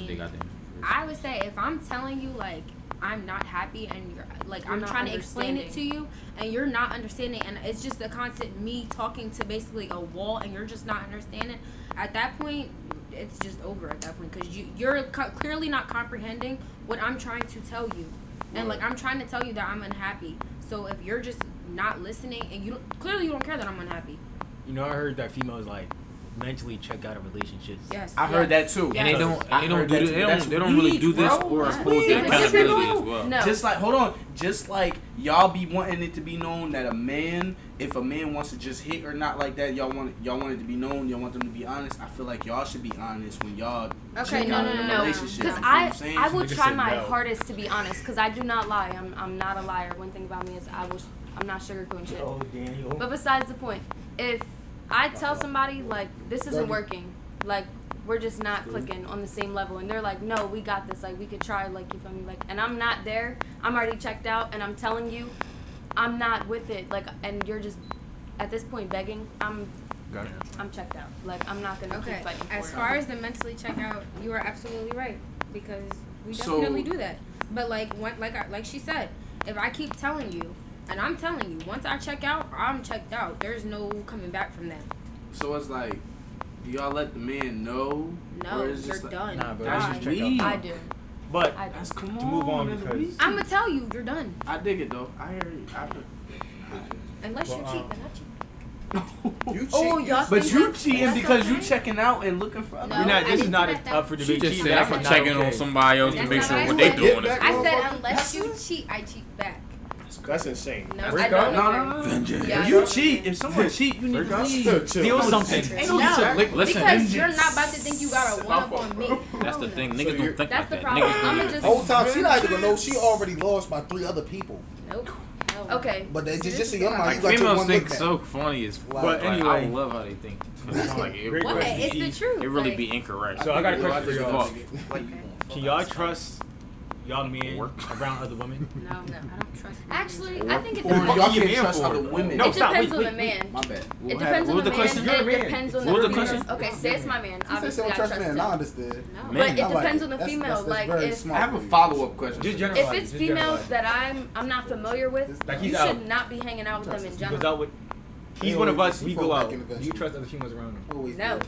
I would say if I'm telling you like I'm not happy and you're like you're I'm trying to explain it to you and you're not understanding and it's just the constant me talking to basically a wall and you're just not understanding at that point it's just over at that point because you you're co- clearly not comprehending what I'm trying to tell you. And like I'm trying to tell you that I'm unhappy. So if you're just not listening and you don't, clearly you don't care that I'm unhappy. You know I heard that females like mentally check out of relationships. Yes, I yes. heard that too. Yes. And they don't, they don't do. They don't, they don't really do this or hold their accountability as well. Just like, hold on, just like y'all be wanting it to be known that a man, if a man wants to just hit or not like that, y'all want y'all want it to be known. Y'all want them to be honest. I feel like y'all should be honest when y'all check out no, no, no, relationship. Because I, I will try my hardest to be honest. Because I do not lie. I'm, I'm not a liar. One thing about me is I will. I'm not sugarcoating shit. Oh, Daniel. But besides the point, if I tell somebody like this isn't working, like we're just not clicking on the same level, and they're like, no, we got this. Like we could try. Like you feel me? Like, and I'm not there. I'm already checked out, and I'm telling you, I'm not with it. Like, and you're just at this point begging. I'm Gotcha. I'm checked out. Like I'm not gonna okay. keep fighting. For as it. far as the mentally checked out, you are absolutely right because we definitely so, do that. But like when, like I, like she said, if I keep telling you and I'm telling you, once I check out, I'm checked out. There's no coming back from that. So it's like, do y'all let the man know? No, you're like, done. Nah, but that's just check out. I do. But I do. Come to move on, because I'm gonna tell you, you're done. I dig it though. I hear you. I, Unless well, you cheat, um, then I uh, cheat. you oh, y'all but you cheating because okay. you checking out and looking for. No, not, this is not up for debate. She just said I'm checking okay. on somebody else that's to make sure what they doing. I said unless you cheat, I cheat back. That's insane. No, Break I up? No, no, no. Vengeance. Yeah, you cheat. If someone cheat, you need to leave. Steal something. No, listen. Because you're not about to think you got a one up on me. That's the thing. Niggas don't think like that. Niggas don't. Whole time she not even know she already lost by three other people. Nope. Okay. But then just, just in your mind, like, you females think so funny is. Wow. But anyway, like, I love how they think. like, it, really, it's the truth. It really like, be incorrect. So I got a question for y'all. Can y'all trust y'all men around other women? No, no, I don't trust. Actually, I think it Or depends. y'all can't trust other women. No, it stop, depends wait, on the wait, man. My bad. We'll it depends on what the man. question? You're It man. depends on What the the female. Okay, say it's my man. Since they Obviously, I don't trust trust men, I understand. No, Man. but it depends on the female. that's- that's Like, very if I have a follow up question. Just general- if it's females that I'm I'm not familiar with, you should not be hanging out with them in He goes general. out with. He's one of us. We go out. Do you trust other females around him? Always No.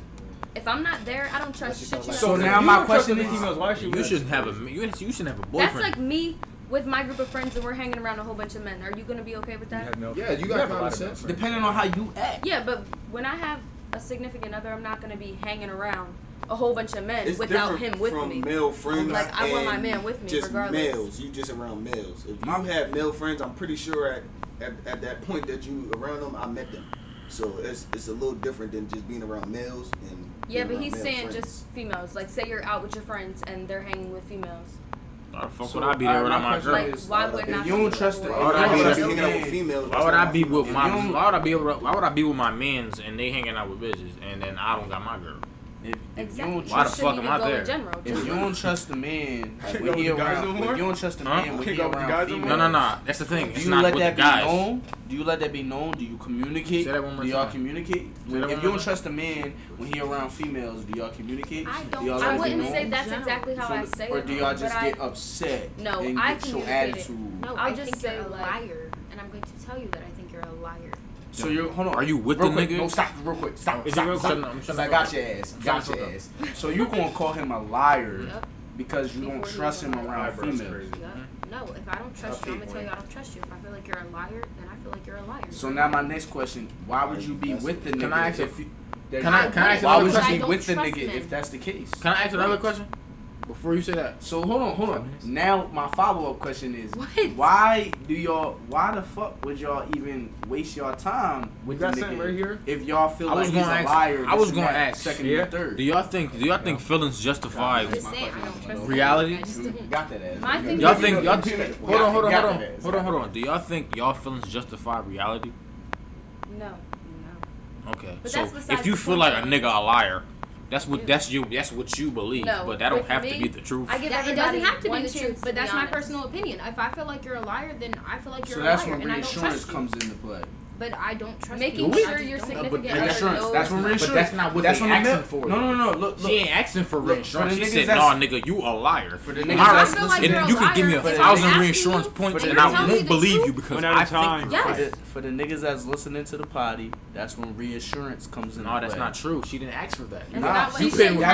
If I'm not there, I don't trust shit. You so now my question is, females, why should you shouldn't have a you, shouldn't have a boyfriend. That's like me with my group of friends and we're hanging around a whole bunch of men. Are you gonna be okay with that? You no yeah, you got common sense. Depending on how you act. Yeah, but when I have a significant other, I'm not gonna be hanging around a whole bunch of men it's without him with from me. Male friends, like I want my man with me. Just regardless. males, you just around males. If you have male friends, I'm pretty sure at, at, at that point that you around them, I met them. So it's it's a little different than just being around males and yeah, but he's saying friends. just females. Like, say you're out with your friends and they're hanging with females. Why the fuck so would I be there uh, without my girl? Like, why would not? You don't trust the. Why would I be hanging out with females? Why would I be with my? Why would I be? Why would I be with my men's and they hanging out with bitches and then I don't got my girl? If, exactly. you don't trust, why the fuck am I there? General, if you don't trust a man when he around, if you don't trust a man when he around, females, no, no, no. That's the thing. Do it's you not let with that guys. be known? Do you let that be known? Do you communicate? Say that one more do y'all time. communicate? When, if you don't trust a man when he around females, do y'all communicate? I don't. Do y'all I wouldn't say that's exactly how so, I say it. Or do y'all just get upset? No, and I get your attitude. No, I'll just say you're a liar, and I'm going to tell you that I think you're a liar. So you hold on. Are you with real the quick, nigga? No, stop, real quick, stop. Is stop, real stop, quick? Stop, stop, stop, I got your ass. Got your ass. So you gonna call him a liar yep. because you Before don't trust him around females? Yep. No, if I don't trust okay, you, I'm gonna tell you I don't trust you. If I feel like you're a liar, then I feel like you're a liar. So now my next question: Why would you be with the nigga? Can I ask if you? Can I, can I ask why would you be with the nigga if that's the case? Can I ask another question? Before you say that, so hold on, hold on. Now my follow up question is, what? why do y'all? Why the fuck would y'all even waste y'all time with that nigga right here? If y'all feel I like he's ask, a liar, I was gonna ask second yeah. or third. Do y'all think? Do y'all think yeah. feelings justify reality? Got that ass. My thing y'all think? Y'all think? Hold on, hold on, hold on, hold on, hold on. Do y'all think y'all feelings justify reality? No. Okay. But so if you feel like a nigga a liar, that's what that's you. That's what you believe, no, but that don't have me, to be the truth. I give it doesn't have to be the truth, but that's my personal opinion. If I feel like you're a liar, then I feel like you're so a liar. So that's when reassurance comes into play but I don't trust making you. sure your significant other insurance. knows. That's what insurance. But that's not what that's they what asking for. No, no, no. Look, look. She ain't asking for look, reinsurance. She said, "Nah, nigga, you a liar." For the niggas, I feel like and you can give me a thousand reinsurance points, and I won't believe you because I think. For the niggas that's listening to the potty, that's when reinsurance comes in. No, that's not true. She didn't ask for that. You.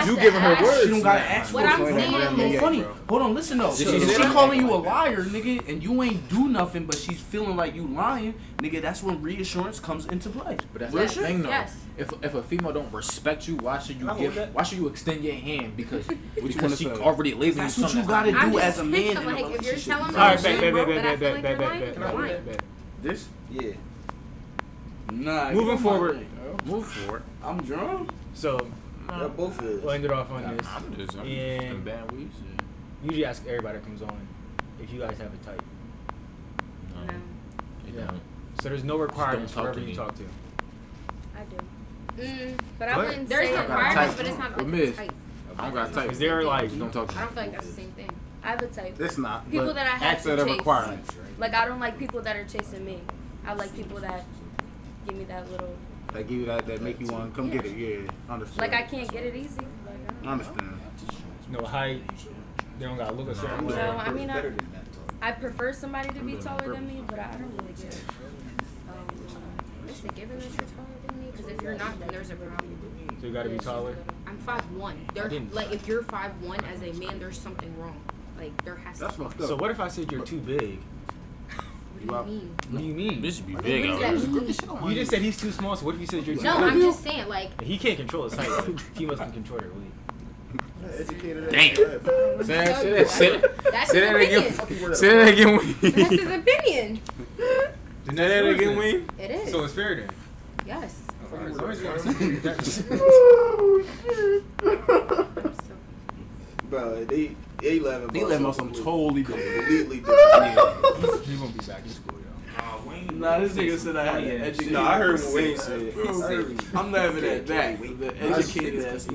You giving her words. She don't gotta ask for it. What I'm saying, funny. Hold on, listen though. She calling you a liar, nigga, and you ain't do nothing, but she's feeling like you lying nigga, that's when reassurance comes into play. But that's Reassure? the thing, though. Yes. If if a female don't respect you, why should you I give? Why should you extend your hand because because she say? already lazy? That's what you gotta do as a man. Like, if you're telling me, all right, back, back, back, back, back, back, back, back, back. This, yeah. Nah. Moving forward. Oh. Move forward. I'm drunk. So. Y'all both is. We'll end it off on yeah, this. I'm just, I'm and bad. Yeah. Usually ask everybody that comes on if you guys have a type. No. no. You yeah. don't. So there's no requirements for talk whoever to you me. talk to. I do. Mm, but I wouldn't There's say requirements, but it's not like Well, miss, type. I don't got type. Is there like don't talk to me. I don't feel like that's the same thing. I have a type. It's not. People that I have to chase. requirements. Like I don't like people that are chasing me. I like people that give me that little. They give you that, that make you want to come get it. Yeah, understand. Like I can't get it easy. Like, I, don't know. understand. No height. They don't gotta look a certain way. No, I mean I, I prefer somebody to be taller than me, but I don't really get it it's a given that you're taller than me. Because if you're not, then there's a problem. So you gotta be taller. I'm five one. Like if you're five one as a man, there's something wrong. Like there has That's to. fucked up. So what if I said you're too big? What do you mean? What do you mean? Bitch be big. You just said he's too small. So what if you said you're too No, I'm just saying like He can't control his height. he must control your weight. Educated. Damn. Say that, that's say again. Say that again. That's his opinion. Isn't that it again, Wayne? It is. So it's fair then. Yes. Oh, Bro, they they live in they live on some totally completely different. Yeah. He won't be back in school. Nah, Wayne. Nah, this nigga said I had to educate. Nah, I heard what Wayne said. I'm laughing at that. The educated ass.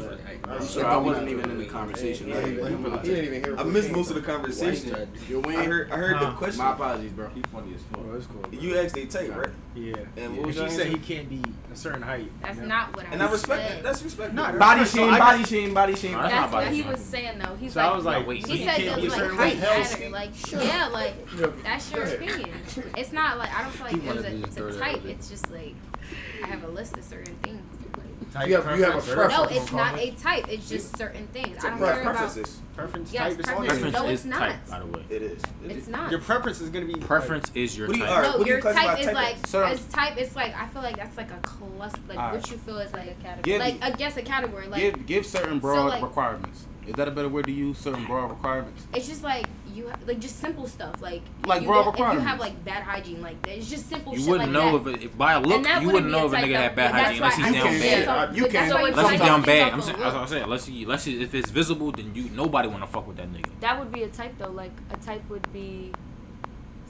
I'm sure I wasn't even in the conversation. He didn't even hear. I missed most of the conversation. Yo, Wayne. I heard. The question. My apologies, bro. He funny as fuck. Bro, cool. You asked they tape, right? Yeah. And what was she said? He can't be a certain height. That's not what I. And I respect. That's respect. Not body shame. Body shame. Body shame. That's what he was saying though. He's like. I was like, wait. He said it like height. Like yeah, like that's your opinion. It's not like I don't feel like wanted there's a, it's a type. It's just like I have a list of certain things. Type, You have- you have a preference, preference. No, it's not a type. It's just certain things. I don't Right, care about. preferences. preference Yes, type is on preference. Preference No, is it's not. type, by the way. It is. It's not. Your preference is gonna be Preference is your What do you- type. no, what do you your classify type is type like as? As type. It's like I feel like that's like a cluster. Like Alright. what you feel is like a category. Give- like I guess a category. Like give give certain broad like- requirements. Is that a better word to use? Certain broad requirements. it's just like you ha- like just simple stuff. Like Like you broad if you have like bad hygiene, like that. It's just simple. You shit wouldn't like know that. if, it, if by a look, you wouldn't wouldn't know if a a nigga had bad hygiene why unless he's down bad. You can. that's So why Unless he's down bad, I'm saying, look. that's I'm saying. Unless he, unless if it's visible, then you nobody want to fuck with that nigga. That would be a type though. Like a type would be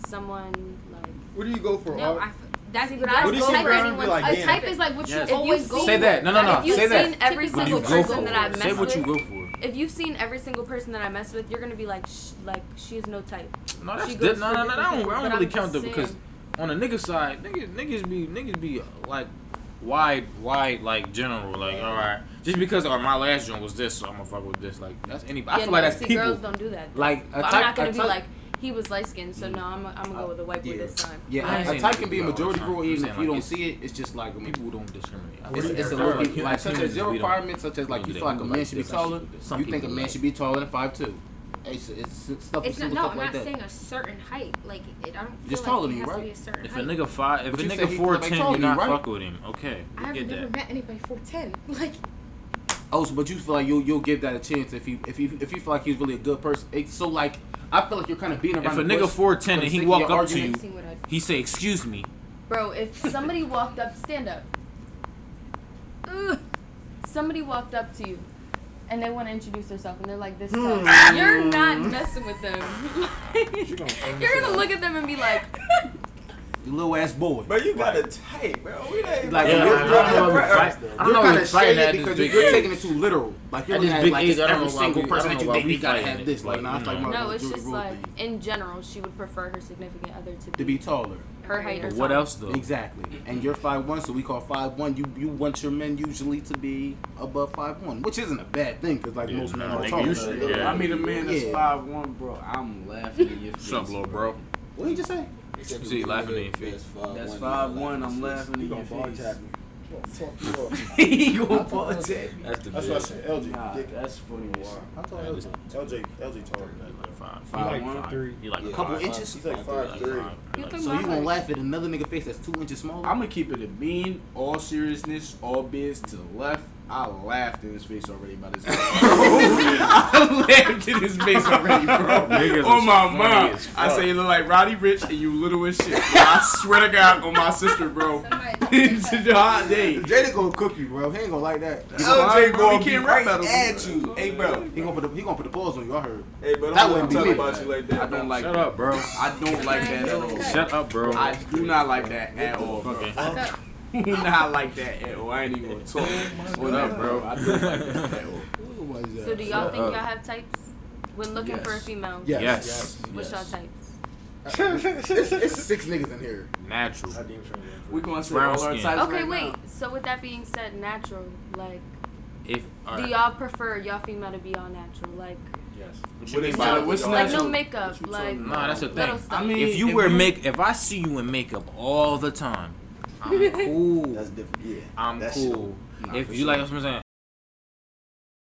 someone like. What do you go for? No, I. That's See, what but I I do you go for anyone like, A type is like what you always go seen- Say that. No, no, no. If you've Say that. seen every Typically What do single you go go person that I Say mess what you go for. If you've seen every single person that I mess with, you're gonna be like, sh- like she is no type. No, that's di- no, no, no, no. I don't, I don't really I'm count that because on the nigga side, niggas, niggas be, niggas be like wide, wide, like general, like all right. Just because oh, my last joint was this, so I'm gonna fuck with this. Like that's any. I yeah, feel no, like that's see, people. girls don't do that. Like I'm not gonna a be like he was light skinned, so no, I'm, I'm gonna go uh, with a white boy Yeah. this time. I Yeah, ain't a, a type can be a people all the majority time. rule even saying, if you like, don't see it. It's just like people don't discriminate. It's, it's a little like, bit like such as your requirements, such as like you feel like a man should be taller. You think a man should be taller than five two. It's, it's stuff, It's not. No, I'm like not that. saying a certain height. Like it, I don't feel Just like taller than you, has right? be a certain If a nigga five, if But a nigga four ten, like, you you, not right? fuck with him. Okay, we I've get never that. met anybody four ten. Like Oh, so, but you feel like you'll you'll give that a chance if you if you if you feel like he's really a good person. It's so like I feel like you're kind of beating around. If a the nigga bush four for ten the and he sake walk your up to you, see what I. he say, "Excuse me." Bro, if somebody walked up, stand up. Ugh. Somebody walked up to you and they want to introduce themselves and they're like this hmm. tall. You're not messing with them. You're gonna look at them and be like, You little ass boy. Bro, you got a type, bro. We ain't Like, Yeah, you're, I you're, don't know you're, if fight- I don't you're know kind if of fighting shaded at this because you're age. taking it too literal. Like you're At looking at like age, it's I don't every single we- person that you know why date. we You gotta have this. Like, Like, nah, it's like no. no, it's just like rule in general, she would prefer her significant other to to be be taller. her height or But what else though? Exactly. And you're five one, so we call five one. You you want your men usually to be above five one, which isn't a bad thing because like Yeah, most men are nigga, taller. you should- If Yeah. I meet a man that's Yeah. five one, bro. I'm laughing in your face. What's up, little bro? What did you just say? You see you laughing in your face. That's five one. I'm laughing in your bar face. tap me. Fuck you up. he gonna ball tap me. That's the That's what I big. said. LG. Nah, dick. that's funny. as shit. How tall LG? LJ, LJ taller than that. Like five, Five five, one? five. Three. You like Yeah. a Couple couple inches. He's like five Like three. five. You Like think So my you gonna height- laugh at another nigga face that's two inches smaller? I'm gonna keep it a bean, all seriousness, all biz to the left. I laughed in his face already about his. I laughed in his face already, bro. Niggas on my mom, I say you look like Roddy Ricch and you little as shit. Bro. I swear to God, on my sister, bro. It's a hot day. Jada gonna cook you, bro. He ain't gonna like that. He LJ, gonna, bro, he be can't right rap battle. at you. Hey, bro. he gonna put the, he gonna put the balls on you. I heard. Hey, bro. That That wouldn't wouldn't be talk me. about you like that. I don't like Shut that. up, bro. I don't like that at all. Shut up, bro. I do not like that at all, bro. Okay. do not like that at all. I ain't even gonna talk. Oh what up, bro? I don't like that at all. Oh so do y'all think up. y'all have types when looking for a female? Yes. Yes. What's Yes. y'all types? Uh, it's, it's six niggas in here. Natural. We gonna say Brown all our skin. types Okay, right wait. now. So with that being said, natural, like, If do alright. y'all prefer y'all female to be all natural, like, Yes. What you mean is by that? that? What's like natural? no makeup, like, talking Nah, that's the little thing. stuff. I mean, If you if wear you- make, if I see you in makeup all the time, I'm cool. That's different. Yeah. I'm That's cool. Nah, if you sure. like what I'm saying,